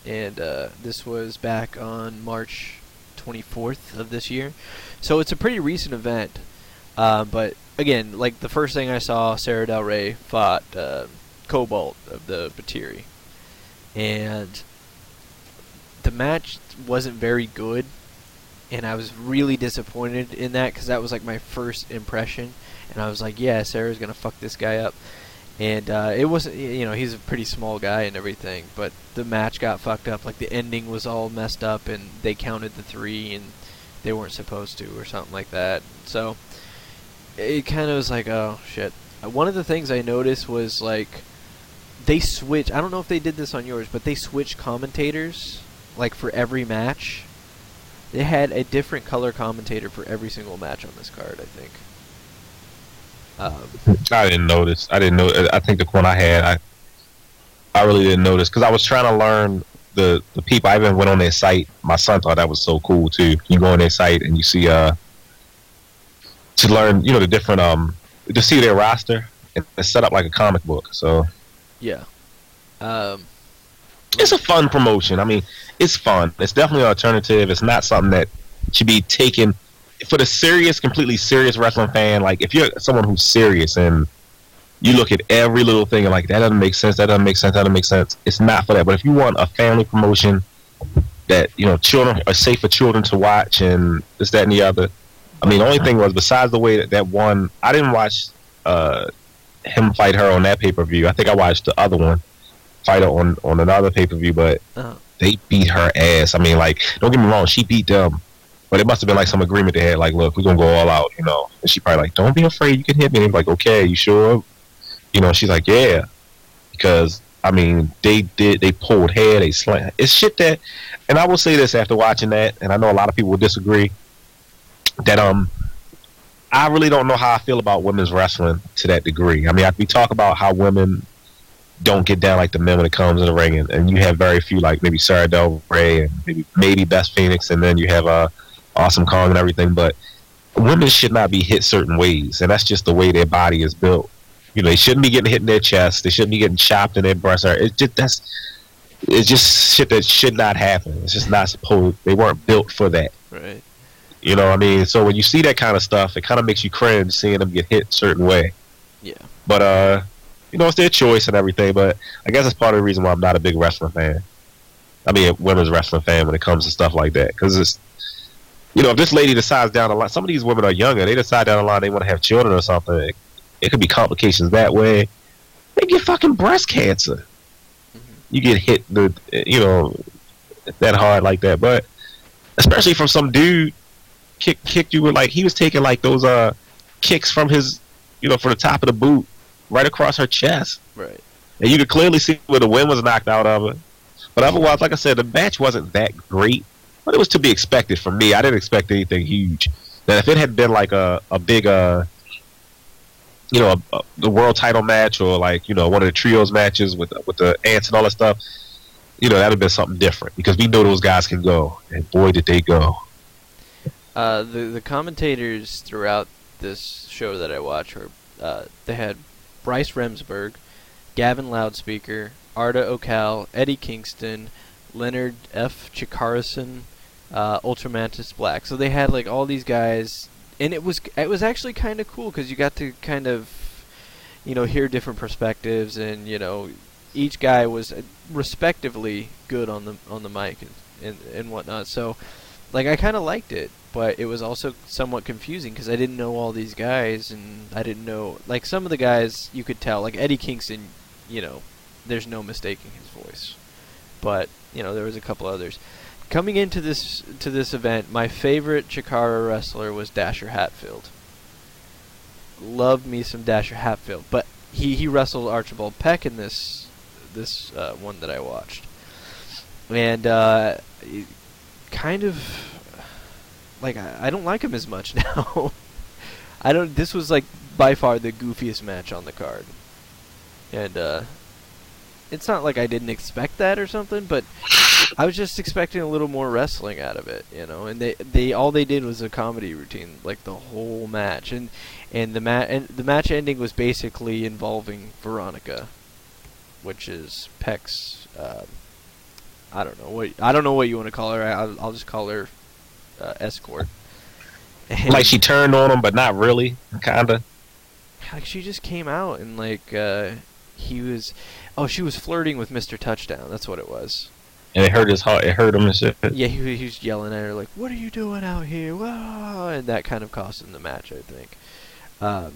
and uh, this was back on March 24th of this year. So it's a pretty recent event. Uh, but again, like the first thing I saw, Sarah Del Rey fought uh, Kobald of the Batiri, and the match wasn't very good, and I was really disappointed in that because that was like my first impression, and I was like, yeah, Sarah's gonna fuck this guy up, and uh, it wasn't, you know, he's a pretty small guy and everything, but the match got fucked up. Like the ending was all messed up, and they counted the three, and they weren't supposed to, or something like that. So it kind of was like, oh shit. Uh, One of the things I noticed was like they switch. I don't know if they did this on yours, but they switched commentators like for every match. They had a different color commentator for every single match on this card. I think. Um, I didn't notice. I didn't know. I think the one I had, I I really didn't notice because I was trying to learn the the people. I even went on their site. My son thought that was so cool too. You go on their site and you see uh to learn, you know, the different um to see their roster and it's set up like a comic book. So yeah. Um, it's a fun promotion. I mean, it's fun. It's definitely an alternative. It's not something that should be taken for the serious, completely serious wrestling fan. Like if you're someone who's serious and you look at every little thing and like that doesn't make sense, that doesn't make sense, that doesn't make sense. It's not for that. But if you want a family promotion that you know children are safe for children to watch and this, that, and the other. I mean, the only thing was besides the way that that one, I didn't watch uh, him fight her on that pay per view. I think I watched the other one fight her on on another pay per view, but uh, they beat her ass. I mean, like, don't get me wrong, she beat them, but it must have been like some agreement they had. Like, look, we're gonna go all out, you know. And she probably like, don't be afraid, you can hit me. And like, okay, you sure? You know, she's like, yeah, because I mean, they did, they pulled hair, they slammed. It's shit that, and I will say this after watching that, and I know a lot of people will disagree. That um, I really don't know how I feel about women's wrestling to that degree. I mean, I, we talk about how women don't get down like the men when it comes in the ring, and, and you have very few like maybe Sarah Del Rey and maybe maybe Beth Phoenix, and then you have uh, Awesome Kong and everything. But women should not be hit certain ways, and that's just the way their body is built. You know, they shouldn't be getting hit in their chest. They shouldn't be getting chopped in their breast. Or it's just that's it's just shit that should not happen. It's just not supposed. They weren't built for that. right. You know what I mean? So when you see that kind of stuff, it kind of makes you cringe seeing them get hit a certain way. Yeah. But uh, you know, it's their choice and everything. But I guess that's part of the reason why I'm not a big wrestling fan. I mean, a women's wrestling fan when it comes to stuff like that, because it's, you know, if this lady decides down the line, some of these women are younger. They decide down the line they want to have children or something. It, it could be complications that way. They get fucking breast cancer. You get hit, the, you know, that hard like that. But especially from some dude kick kicked you with like he was taking like those uh kicks from his, you know, from the top of the boot right across her chest. Right. And you could clearly see where the wind was knocked out of her. But otherwise, like I said, the match wasn't that great. But it was to be expected from me. I didn't expect anything huge. Now, if it had been like a, a big, uh, you know, a, a, the world title match or like, you know, one of the trios matches with, with the ants and all that stuff, you know, that would have been something different because we know those guys can go. And boy, did they go. Uh, the the commentators throughout this show that I watch were uh, they had Bryce Remsburg, Gavin Loudspeaker, Arda Ocal, Eddie Kingston, Leonard F. Chikarison, uh, Ultramantis Black. So they had like all these guys, and it was it was actually kind of cool because you got to kind of you know hear different perspectives, and you know each guy was uh, respectively good on the on the mic and and, and whatnot. So like I kind of liked it, but it was also somewhat confusing because I didn't know all these guys, and I didn't know like some of the guys you could tell, like Eddie Kingston. You know, there's no mistaking his voice, but you know there was a couple others. Coming into this to this event, my favorite Chikara wrestler was Dasher Hatfield. Loved me some Dasher Hatfield, but he he wrestled Archibald Peck in this this uh, one that I watched, and uh, kind of like I, I don't like him as much now. I don't. This was like by far the goofiest match on the card, and uh, it's not like I didn't expect that or something, but I was just expecting a little more wrestling out of it, you know. And they they all they did was a comedy routine, like the whole match, and and the mat and the match ending was basically involving Veronica, which is Peck's. Uh, I don't know what I don't know what you want to call her. I'll, I'll just call her uh, escort. And Like she turned on him, but not really, kinda. like she just came out and like uh, he was. Oh, she was flirting with Mr. Touchdown. That's what it was. And it hurt his heart. It hurt him and shit. Yeah, he, he was yelling at her like, "What are you doing out here?" Whoa! And that kind of cost him the match, I think. Um,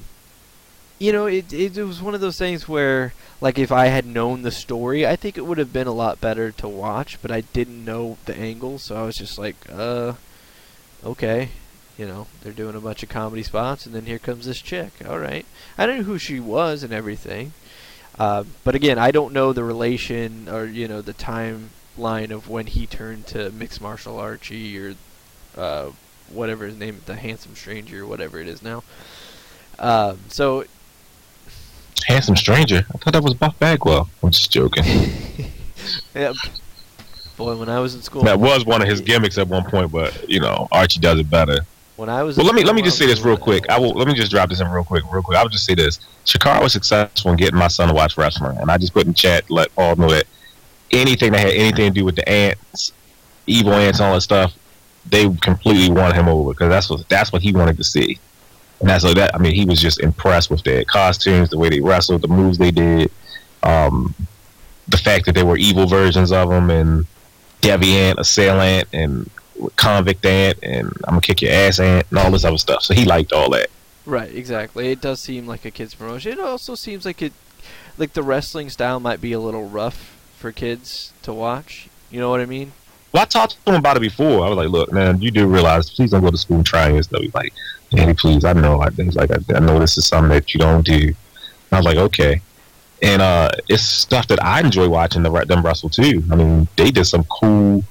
you know, it, it it was one of those things where, like, if I had known the story, I think it would have been a lot better to watch. But I didn't know the angle, so I was just like, uh, okay. You know, they're doing a bunch of comedy spots, and then here comes this chick. All right, I knew who she was and everything. Uh, but again, I don't know the relation or you know the timeline of when he turned to mixed martial Archie or uh, whatever his name, the handsome stranger, or whatever it is now. Um, so Handsome stranger. I thought that was Buff Bagwell. I'm just joking. yeah, boy, when I was in school, that was one of his gimmicks at one point, but you know Archie does it better. when I was, Well, let me let me just say this real quick. I will let me just drop this in real quick, real quick. I would just say this: Chikara was successful in getting my son to watch wrestling, and I just put in chat to let Paul know that anything that had anything to do with the ants, evil ants, and all that stuff, they completely won him over because that's what that's what he wanted to see, and that's what that. I mean, he was just impressed with their costumes, the way they wrestled, the moves they did, um, the fact that they were evil versions of them, and deviant, assailant, and convict ant, and I'm gonna kick your ass ant, and all this other stuff. So he liked all that. Right, exactly. It does seem like a kids promotion. It also seems like it, like the wrestling style might be a little rough for kids to watch. You know what I mean? Well, I talked to him about it before. I was like, "Look, man, you do realize, please don't go to school and try and stuff." He's like, "Andy, please, I know." I things like, I, "I know this is something that you don't do." And I was like, "Okay," and uh, it's stuff that I enjoy watching the them wrestle too. I mean, they did some cool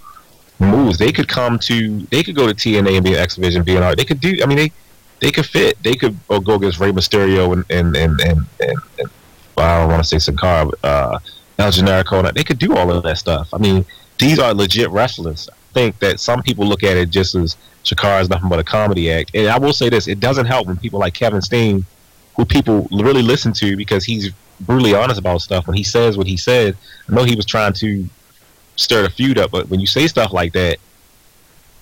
moves. They could come to, they could go to TNA and be an X Division, art. They could do. I mean, they they could fit. They could go against Rey Mysterio and and and and, and, and well, I don't want to say Sakara, but, uh, El Generico. They could do all of that stuff. I mean, these are legit wrestlers. I think that some people look at it just as Chikara is nothing but a comedy act. And I will say this: it doesn't help when people like Kevin Steen, who people really listen to because he's brutally honest about stuff. When he says what he said, I know he was trying to stir the feud up, but when you say stuff like that,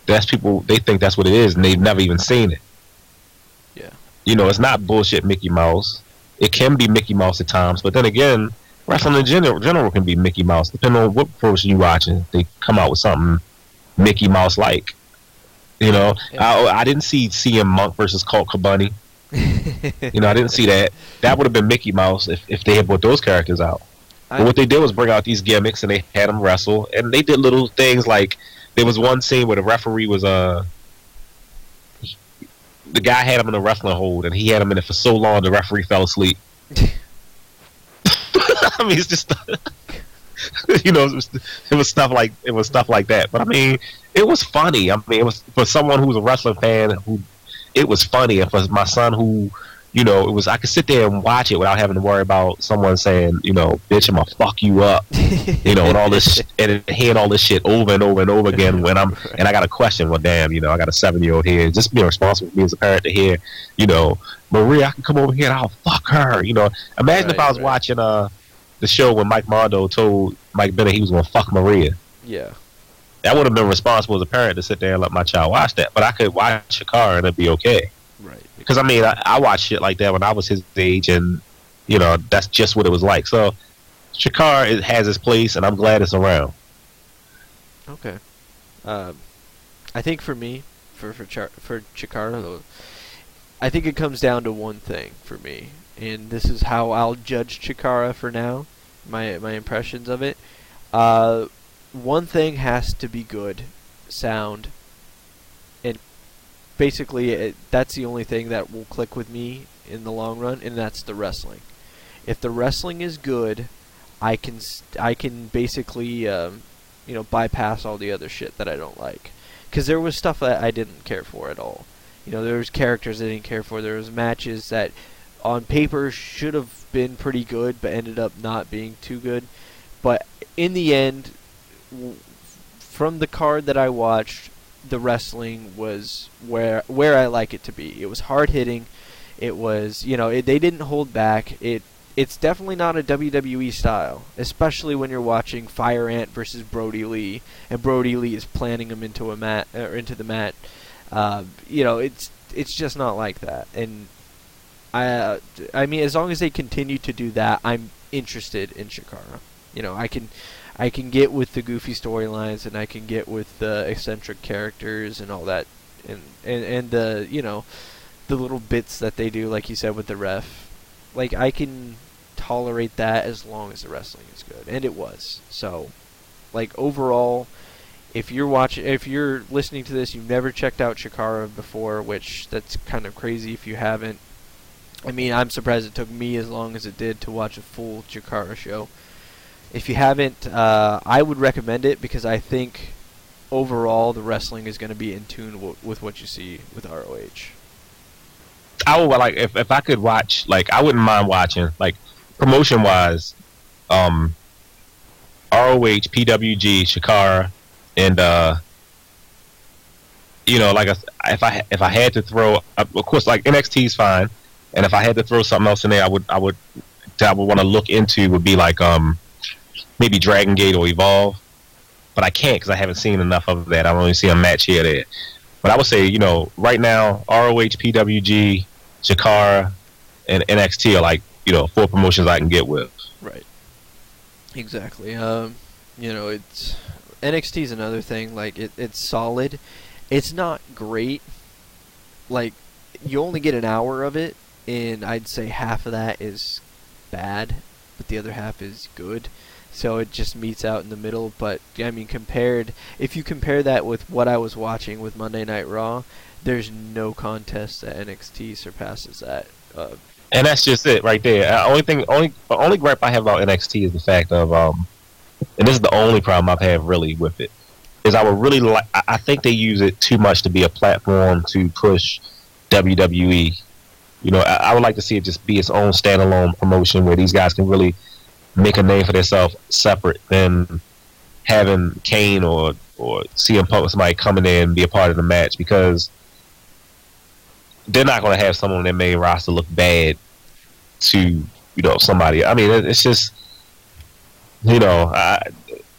that's people they think that's what it is, and they've never even seen it. Yeah. You know, it's not bullshit Mickey Mouse. It can be Mickey Mouse at times, but then again, wrestling in general, general can be Mickey Mouse. Depending on what person you're watching, they come out with something Mickey Mouse like. You know, Yeah. I, I didn't see CM Monk versus Colt Cabunny. You know, I didn't see that. That would have been Mickey Mouse if, if they had brought those characters out. But what they did was bring out these gimmicks and they had them wrestle, and they did little things like there was one scene where the referee was uh the guy had him in a wrestling hold, and he had him in it for so long the referee fell asleep. I mean, it's just you know, it was, it was stuff like it was stuff like that. But I mean, it was funny. I mean, it was for someone who was a wrestling fan who it was funny, and for my son who you know, it was I could sit there and watch it without having to worry about someone saying, you know, bitch, I'm gonna fuck you up, you know, and all this sh- and hearing all this shit over and over and over again when I'm and I got a question. Well, damn, you know, I got a seven year old here, just being responsible for me as a parent to hear, you know, Maria, I can come over here and I'll fuck her. You know, imagine if I was right. watching uh the show when Mike Mondo told Mike Bennett he was gonna fuck Maria. yeah. That would have been responsible as a parent to sit there and let my child watch that. But I could watch a car and it'd be okay. Right. Because I mean, I, I watched shit like that when I was his age, and you know that's just what it was like. So, Chikara it has its place, and I'm glad it's around. Okay. Um, I think for me, for for Char- for Chikara, though, I think it comes down to one thing for me, and this is how I'll judge Chikara for now. My my impressions of it. Uh, one thing has to be good, sound, and basically it, that's the only thing that will click with me in the long run, and that's the wrestling. If the wrestling is good, I can I can basically um, you know bypass all the other shit that I don't like. Because there was stuff that I didn't care for at all. You know, there was characters I didn't care for. There was matches that on paper should have been pretty good, but ended up not being too good. But in the end, from the card that I watched, the wrestling was where where I like it to be. It was hard hitting. It was you know it, they didn't hold back. It it's definitely not a WWE style, especially when you're watching Fire Ant versus Brodie Lee, and Brodie Lee is planting him into a mat or into the mat. Uh, you know, it's it's just not like that. And I uh, I mean, as long as they continue to do that, I'm interested in Chikara. You know, I can I can get with the goofy storylines, and I can get with the eccentric characters and all that, and and and the you know the little bits that they do, like you said with the ref. Like I can tolerate that as long as the wrestling is good, and it was. So, like overall, if you're watching, if you're listening to this, you've never checked out Chikara before, which that's kind of crazy if you haven't. I mean, I'm surprised it took me as long as it did to watch a full Chikara show. If you haven't, uh, I would recommend it because I think overall the wrestling is going to be in tune w- with what you see with ROH. I would like if, if I could watch like I wouldn't mind watching like promotion wise, um, ROH, PWG, Chikara, and uh, you know, like if I if I had to throw, of course, like NXT is fine, and if I had to throw something else in there, I would I would I would want to look into would be like um maybe Dragon Gate or Evolve, but I can't because I haven't seen enough of that. I've only seen a match here there. But I would say, you know, right now, ROH, PWG, Chikara, and NXT are like, you know, four promotions I can get with. Right. Exactly. Um, you know, it's NXT is another thing. Like it, it's solid. It's not great. Like you only get an hour of it, and I'd say half of that is bad, but the other half is good. So it just meets out in the middle. But I mean, compared if you compare that with what I was watching with Monday Night Raw, there's no contest that NXT surpasses that. Uh, And that's just it right there. Uh, only thing, only only gripe I have about NXT is the fact of, um, and this is the only problem I've had really with it, is I would really like. I think they use it too much to be a platform to push WWE. You know, I, I would like to see it just be its own standalone promotion where these guys can really make a name for themselves separate than having Kane or or CM Punk or somebody coming in and be a part of the match because they're not going to have someone on their main roster look bad to you know somebody. I mean, it's just you know I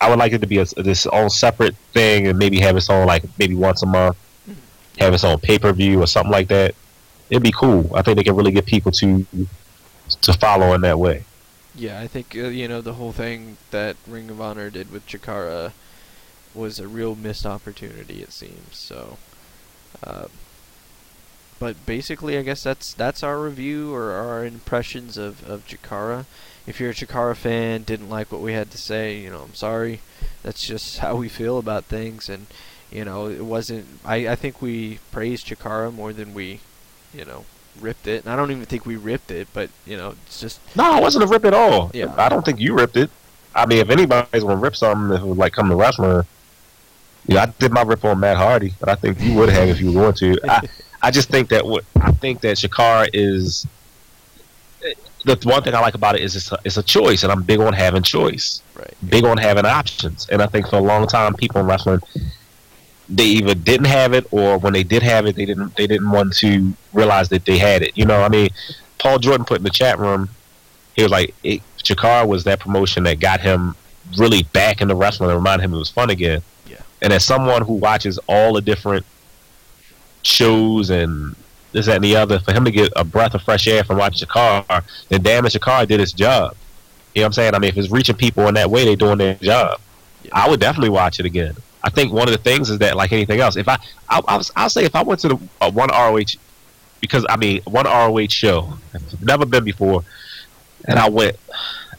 I would like it to be a, this own separate thing and maybe have its own like maybe once a month, have its own pay per view or something like that. It'd be cool. I think they can really get people to to follow in that way. Yeah, I think uh, you know the whole thing that Ring of Honor did with Chikara was a real missed opportunity. It seems so. Uh, but basically, I guess that's that's our review or our impressions of of Chikara. If you're a Chikara fan, didn't like what we had to say, you know, I'm sorry. That's just how we feel about things, and you know, it wasn't. I I think we praised Chikara more than we, you know, ripped it. And I don't even think we ripped it, but you know, it's just No, it wasn't a rip at all. Yeah. I don't think you ripped it. I mean, if anybody's gonna rip something, if it was like come to wrestling, you know, I did my rip on Matt Hardy, but I think you would have if you were going to. I, I just think that what I think that Chikara is the one thing I like about it is it's a, it's a choice, and I'm big on having choice, right. big on having options, and I think for a long time people in wrestling they either didn't have it or when they did have it they didn't they didn't want to realize that they had it. You know, I mean, Paul Jordan put in the chat room, he was like, it, was that promotion that got him really back into wrestling and reminded him it was fun again. Yeah. And as someone who watches all the different shows and this, that, and the other, for him to get a breath of fresh air from watching Chikara, then damn it, did his job. You know what I'm saying? I mean, if it's reaching people in that way, they're doing their job. Yeah. I would definitely watch it again. I think one of the things is that like anything else, if I, I I'll, I'll say if I went to the uh, one ROH, because I mean one ROH show, never been before, and I went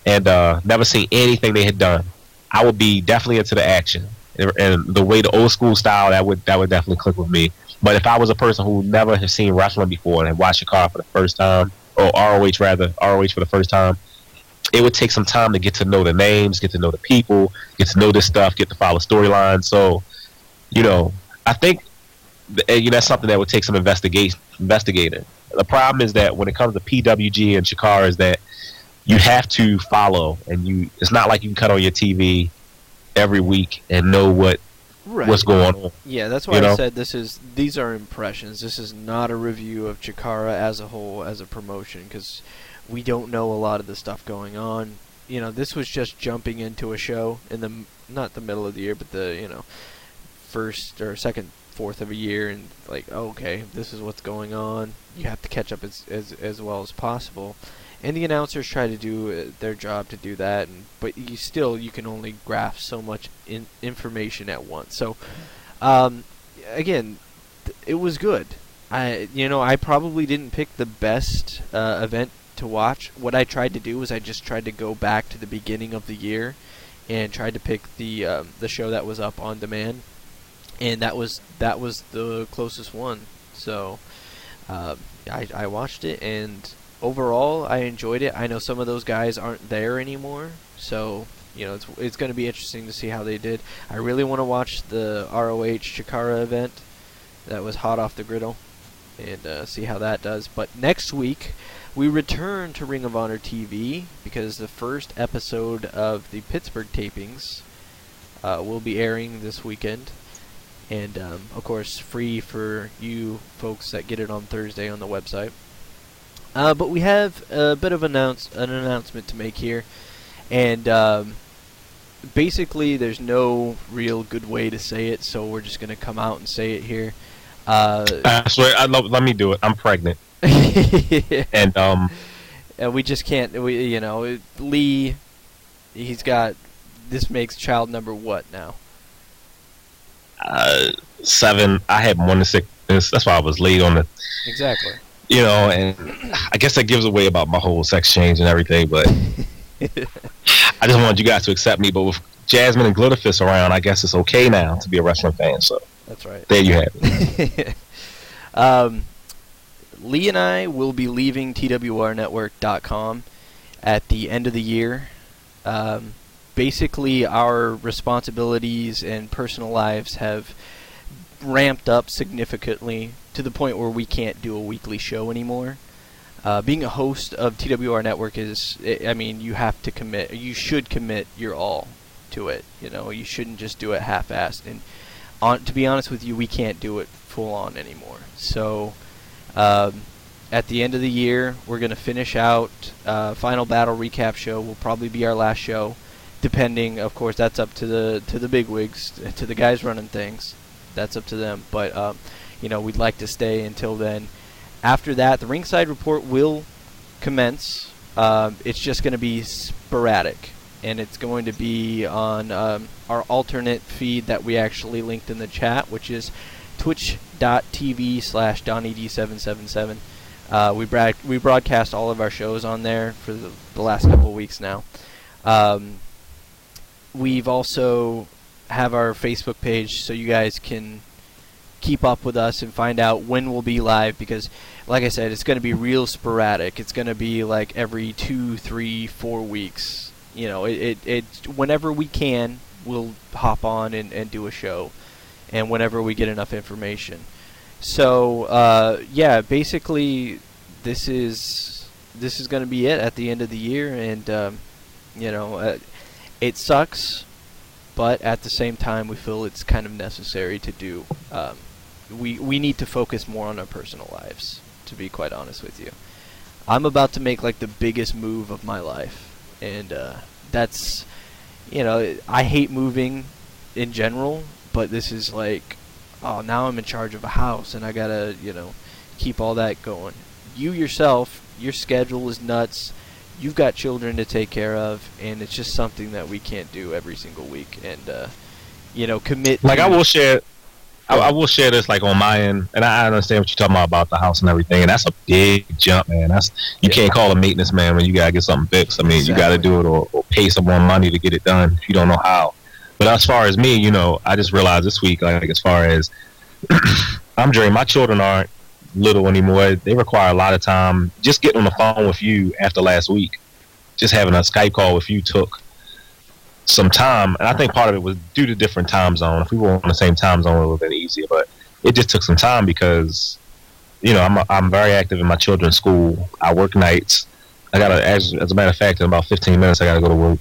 and uh, never seen anything they had done, I would be definitely into the action and, the way the old school style that would that would definitely click with me. But if I was a person who never had seen wrestling before and had watched a car for the first time, or ROH rather, ROH for the first time, it would take some time to get to know the names, get to know the people, get to know this stuff, get to follow storylines. So, you know, I think th- you know that's something that would take some investigation investigating. The problem is that when it comes to PWG and Chikara is that you have to follow and you it's not like you can cut on your TV every week and know what Right. what's going on. Yeah, that's why you I said this is these are impressions. This is not a review of Chikara as a whole as a promotion because we don't know a lot of the stuff going on. You know, this was just jumping into a show in the not the middle of the year, but the you know first or second fourth of a year, and like okay, this is what's going on. You have to catch up as as as well as possible. And the announcers try to do uh, their job to do that, and, but you still you can only grasp so much in, information at once. So, um, again, th- it was good. I you know I probably didn't pick the best uh, event to watch. What I tried to do was I just tried to go back to the beginning of the year and tried to pick the um, the show that was up on demand, and that was that was the closest one. So uh, I I watched it and overall I enjoyed it. I know some of those guys aren't there anymore, so you know it's it's going to be interesting to see how they did. I really want to watch the ROH Chikara event that was hot off the griddle and uh, see how that does. But next week we return to Ring of Honor TV because the first episode of the Pittsburgh tapings uh, will be airing this weekend. And um, of course, free for you folks that get it on Thursday on the website. Uh, but we have a bit of announce an announcement to make here, and um, basically, there's no real good way to say it, so we're just gonna come out and say it here. Uh, I swear, I. Let me do it. I'm pregnant, and um, and we just can't. We, you know, Lee, he's got. This makes child number what now? uh, seven. I had morning six. That's why I was late on the. Exactly. You know, and I guess that gives away about my whole sex change and everything. But I just wanted you guys to accept me. But with Jasmine and Glitterfist around, I guess it's okay now to be a wrestling fan. So That's right. there you have it. um, Lee and I will be leaving TWRnetwork.com at the end of the year. Um, basically, our responsibilities and personal lives have ramped up significantly to the point where we can't do a weekly show anymore. Uh, being a host of TWR Network is, I mean, you have to commit, you should commit your all to it. You know, you shouldn't just do it half-assed. And on, to be honest with you, we can't do it full on anymore. So, um, at the end of the year, we're going to finish out uh, final battle recap show. Will probably be our last show, depending, of course, that's up to the to the bigwigs, to the guys running things. That's up to them. But um, you know, we'd like to stay until then. After that, the ringside report will commence. Um, it's just going to be sporadic, and it's going to be on um, our alternate feed that we actually linked in the chat, which is twitch.tv slash donnied777. Uh, we, brad- we broadcast all of our shows on there for the, the last couple of weeks now. Um, we've also have our Facebook page so you guys can keep up with us and find out when we'll be live because like I said, it's going to be real sporadic. It's going to be like every two, three, four weeks. You know, it, it, it whenever we can, we'll hop on and, and do a show, and whenever we get enough information. So uh, yeah, basically, this is this is going to be it at the end of the year, and um, you know, uh, it sucks, but at the same time, we feel it's kind of necessary to do. Um, we we need to focus more on our personal lives, to be quite honest with you. I'm about to make like the biggest move of my life, and uh, that's, you know, I hate moving in general, but this is like, oh, now I'm in charge of a house, and I gotta, you know, keep all that going. You yourself, your schedule is nuts. You've got children to take care of, and it's just something that we can't do every single week. And uh, you know, commit. Like I will share, I, I will share this like on my end, and I understand what you're talking about about the house and everything, and that's a big jump, man. That's you Yeah. can't call a maintenance man when you gotta get something fixed. I mean, you gotta do it or, or pay someone money to get it done if you don't know how. But as far as me, you know, I just realized this week, like as far as I'm Dre, my children aren't little anymore. They require a lot of time. Just getting on the phone with you after last week, just having a Skype call with you took some time, and I think part of it was due to different time zone. If we were on the same time zone, it would have been easier. But it just took some time because, you know, I'm I'm very active in my children's school. I work nights. I gotta, as as a matter of fact, in about 15 minutes, I gotta go to work.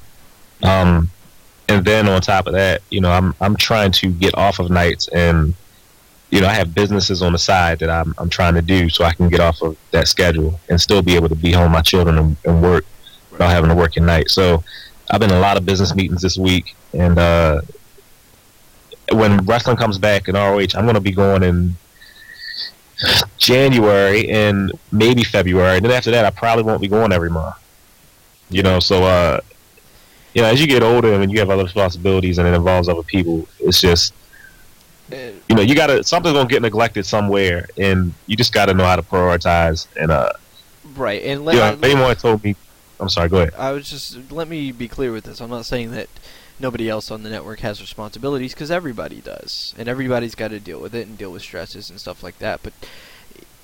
Um, and then on top of that, you know, I'm I'm trying to get off of nights, and you know, I have businesses on the side that I'm I'm trying to do so I can get off of that schedule and still be able to be home with my children and, and work without having to work at night. So I've been in a lot of business meetings this week, and uh, when wrestling comes back in ROH, I'm going to be going in January and maybe February. And then after that, I probably won't be going every month. You know, so uh, you know, as you get older and you have other responsibilities and it involves other people, it's just you know you gotta something's gonna get neglected somewhere, and you just gotta know how to prioritize. And uh, right. And let, you know, let- anyone told me, I'm sorry, go ahead. I was just let me be clear with this. I'm not saying that nobody else on the network has responsibilities because everybody does, and everybody's got to deal with it and deal with stresses and stuff like that. But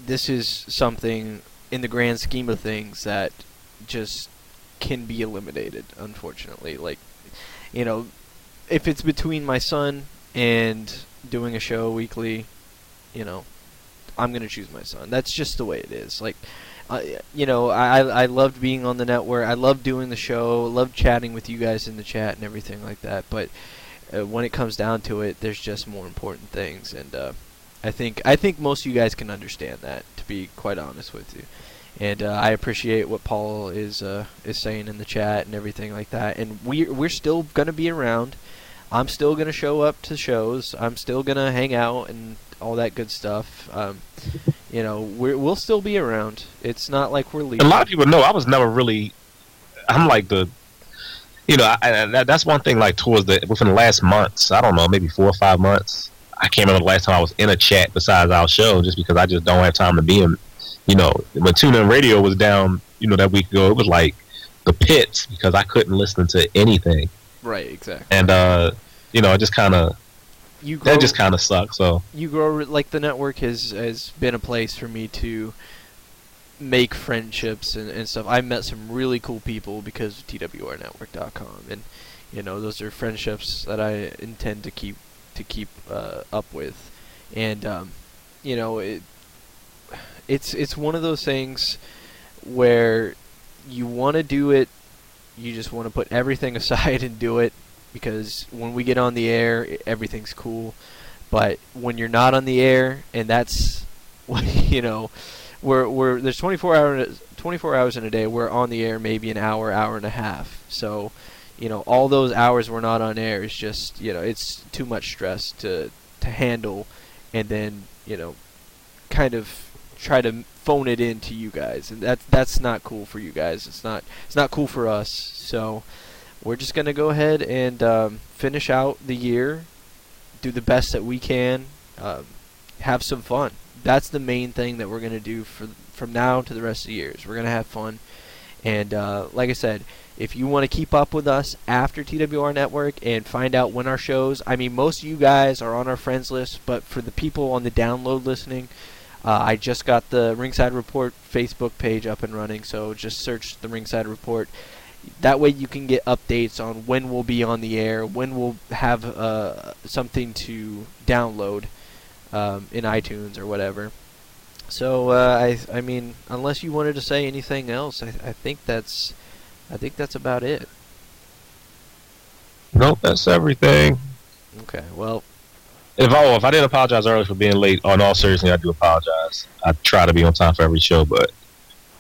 this is something in the grand scheme of things that just can be eliminated. Unfortunately, like you know, if it's between my son and doing a show weekly, you know, I'm gonna choose my son. That's just the way it is. Like uh, you know, I I loved being on the network. I loved doing the show. Loved chatting with you guys in the chat and everything like that. But uh, when it comes down to it, there's just more important things, and uh, I think I think most of you guys can understand that. To be quite honest with you, and uh, I appreciate what Paul is uh, is saying in the chat and everything like that. And we we're still gonna be around. I'm still gonna show up to shows. I'm still gonna hang out and all that good stuff. Um, you know, we're, we'll still be around. It's not like we're leaving. a lot of people know I was never really. I'm like the, you know, I, I, that's one thing. Like towards the within the last months, I don't know, maybe four or five months. I can't remember the last time I was in a chat besides our show, just because I just don't have time to be in. You know, when TuneIn Radio was down, you know, that week ago, it was like the pits because I couldn't listen to anything, Right, exactly. and uh, you know, it just kind of You grow, that just kind of sucks. So you grow like the network has has been a place for me to make friendships and, and stuff. I met some really cool people because of TWRnetwork.com, and you know those are friendships that I intend to keep to keep uh, up with, and um, you know it. It's it's one of those things where you want to do it, you just want to put everything aside and do it because when we get on the air, everything's cool. But when you're not on the air, and that's you know, we're we're there's 24 hours 24 hours in a day. We're on the air maybe an hour, hour and a half. So, you know, all those hours we're not on air is just you know it's too much stress to to handle, and then you know, kind of try to phone it in to you guys, and that's that's not cool for you guys. It's not it's not cool for us. So we're just gonna go ahead and um, finish out the year, do the best that we can, um, have some fun. That's the main thing that we're gonna do for from now to the rest of the years. We're gonna have fun, and uh, like I said, if you want to keep up with us after TWR Network and find out when our shows, I mean, most of you guys are on our friends list, but for the people on the download listening, uh, I just got the Ringside Report Facebook page up and running, so just search the Ringside Report. That way you can get updates on when we'll be on the air, when we'll have uh, something to download um, in iTunes or whatever. So uh, I, I mean, unless you wanted to say anything else, I, I think that's, I think that's about it. nope, that's everything. Okay, well, If I, if I didn't apologize earlier for being late, on all seriousness, I do apologize. I try to be on time for every show, but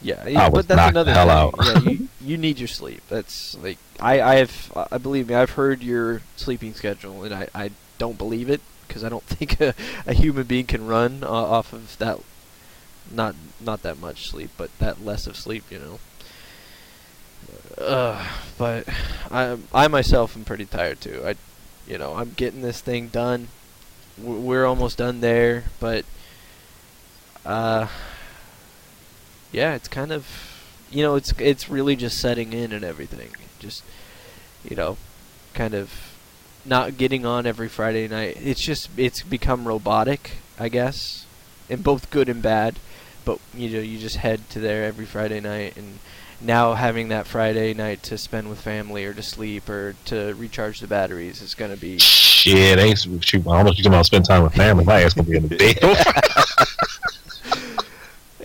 Yeah, yeah, was but that's another hell thing. out. yeah, you, you need your sleep. That's like I I have I believe me. I've heard your sleeping schedule, and I I don't believe it because I don't think a, a human being can run uh, off of that. Not not that much sleep, but that less of sleep, you know. Uh, but I I myself am pretty tired too. I You know, I'm getting this thing done. We're almost done there, but uh, yeah, it's kind of, you know, it's it's really just setting in and everything. Just, you know, kind of not getting on every Friday night. It's just it's become robotic, I guess, in both good and bad. But you know, you just head to there every Friday night, and now having that Friday night to spend with family or to sleep or to recharge the batteries is going to be Shit, ain't shoot. I don't know if you're talking about spend time with family. My ass gonna be in the bed.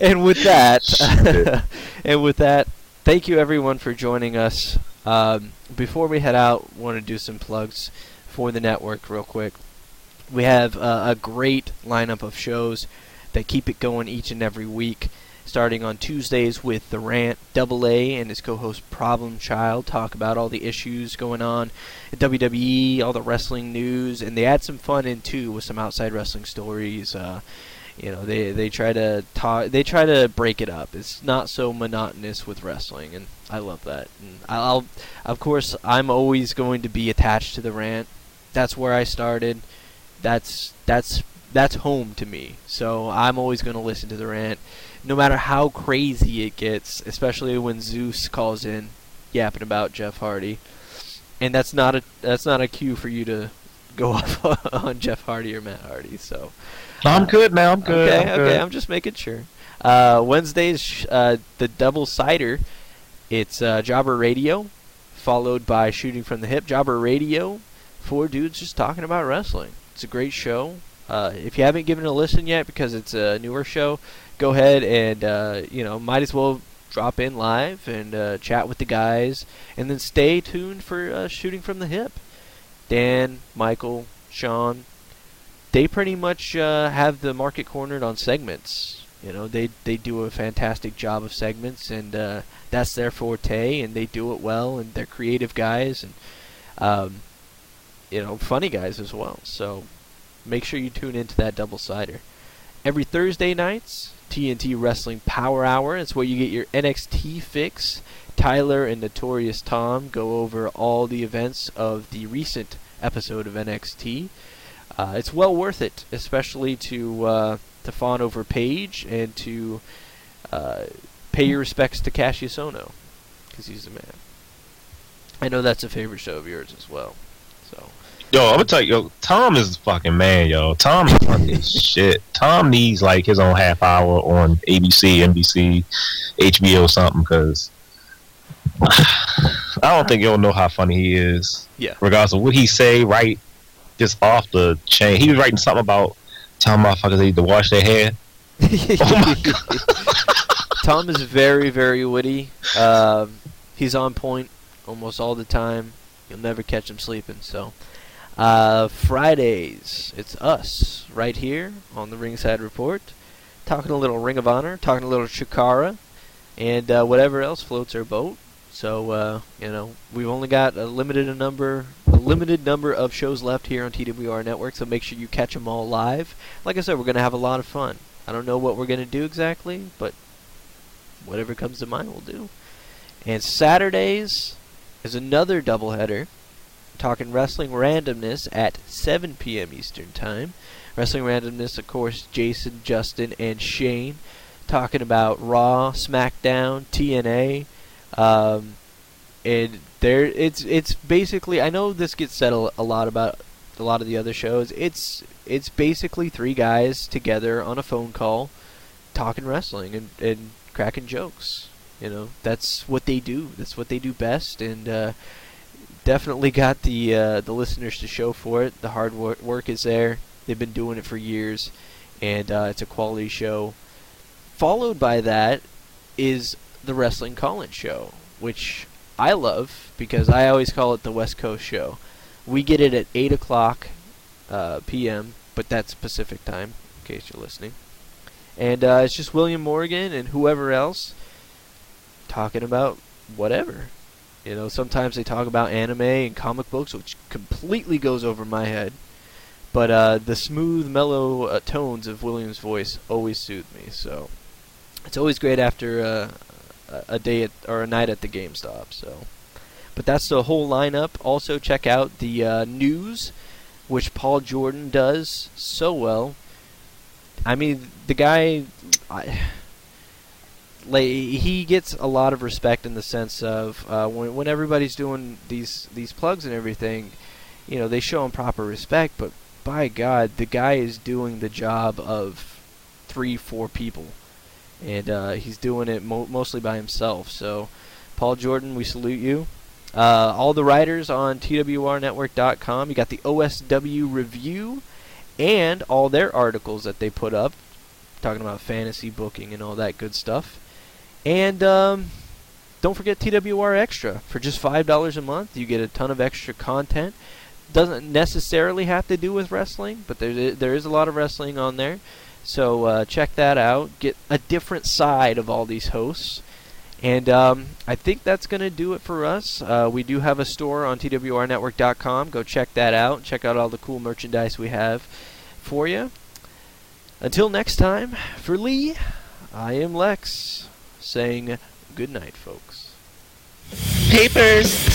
and with that, and with that, thank you everyone for joining us. Um, before we head out, want to do some plugs for the network real quick. We have uh, a great lineup of shows that keep it going each and every week. Starting on Tuesdays with the Rant Double A and his co-host Problem Child talk about all the issues going on at WWE, all the wrestling news, and they add some fun in too with some outside wrestling stories. Uh, you know, they they try to talk, they try to break it up. It's not so monotonous with wrestling, and I love that. And I'll, of course, I'm always going to be attached to the rant. That's where I started. That's that's that's home to me. So I'm always going to listen to the rant, no matter how crazy it gets. Especially when Zeus calls in, yapping about Jeff Hardy, and that's not a that's not a cue for you to go off on Jeff Hardy or Matt Hardy. So. I'm good now. I'm good. Okay, I'm okay, good. I'm just making sure. Uh, Wednesdays, sh- uh, the double cider. It's uh, Jobber Radio, followed by Shooting from the Hip. Jobber Radio, four dudes just talking about wrestling. It's a great show. Uh, if you haven't given it a listen yet, because it's a newer show, go ahead and uh, you know might as well drop in live and uh, chat with the guys, and then stay tuned for uh, Shooting from the Hip. Dan, Michael, Sean, they pretty much uh, have the market cornered on segments. You know, they they do a fantastic job of segments, and uh, that's their forte, and they do it well, and they're creative guys, and um, you know, funny guys as well. So make sure you tune into that double cider every Thursday nights. TNT Wrestling Power Hour. It's where you get your NXT fix. Tyler and Notorious Tom go over all the events of the recent episode of NXT. Uh, it's well worth it, especially to uh, to fawn over Paige and to uh, pay your respects to Cassius Ohno, because he's the man. I know that's a favorite show of yours as well. Yo, I'm gonna tell you, yo, Tom is the fucking man, yo. Tom is as shit. Tom needs like his own half hour on ABC, NBC, HBO, something, because I don't think you'll know how funny he is. Yeah. Regardless of what he say, right, just off the chain. He was writing something about telling motherfuckers they need to wash their hair. Oh my god. Tom is very, very witty. Um, he's on point almost all the time. You'll never catch him sleeping. So, uh, Fridays, it's us right here on the Ringside Report, talking a little Ring of Honor, talking a little Chikara, and uh, whatever else floats our boat. So, uh, you know, we've only got a limited a number, a limited number of shows left here on TWR Network. So make sure you catch them all live. Like I said, we're gonna have a lot of fun. I don't know what we're gonna do exactly, but whatever comes to mind, we'll do. And Saturdays is another doubleheader. Talking wrestling randomness at 7 p.m. Eastern Time. Wrestling randomness, of course, Jason, Justin, and Shane talking about Raw, SmackDown, TNA. Um, and there, it's it's basically. I know this gets said a, a lot about a lot of the other shows. It's it's basically three guys together on a phone call, talking wrestling and, and cracking jokes. You know, that's what they do. That's what they do best, and uh, definitely got the uh, the listeners to show for it. The hard wor- work is there. They've been doing it for years, and uh, it's a quality show. Followed by that is the wrestling call-in show, which I love because I always call it the West Coast show. We get it at eight o'clock uh, p.m., but that's Pacific time, in case you're listening. And uh, it's just William Morgan and whoever else talking about whatever. You know, sometimes they talk about anime and comic books, which completely goes over my head. But uh, the smooth, mellow uh, tones of William's voice always soothe me. So it's always great after uh, a- day at, or a night at the GameStop. So, But that's the whole lineup. Also, check out the uh, news, which Paul Jordan does so well. I mean, the guy, I, like, he gets a lot of respect in the sense of uh, when when everybody's doing these these plugs and everything, you know, they show him proper respect. But by God, the guy is doing the job of three, four people, and uh, he's doing it mo- mostly by himself. So, Paul Jordan, we salute you. Uh, all the writers on TWRnetwork.com. You got the OSW review and all their articles that they put up, talking about fantasy booking and all that good stuff. And um, don't forget TWR Extra for just five dollars a month. You get a ton of extra content. Doesn't necessarily have to do with wrestling, but there there is a lot of wrestling on there. So uh, check that out. Get a different side of all these hosts. And um, I think that's going to do it for us. Uh, we do have a store on TWRnetwork.com. Go check that out. Check out all the cool merchandise we have for you. Until next time, for Lee, I am Lex, saying good night, folks. Papers.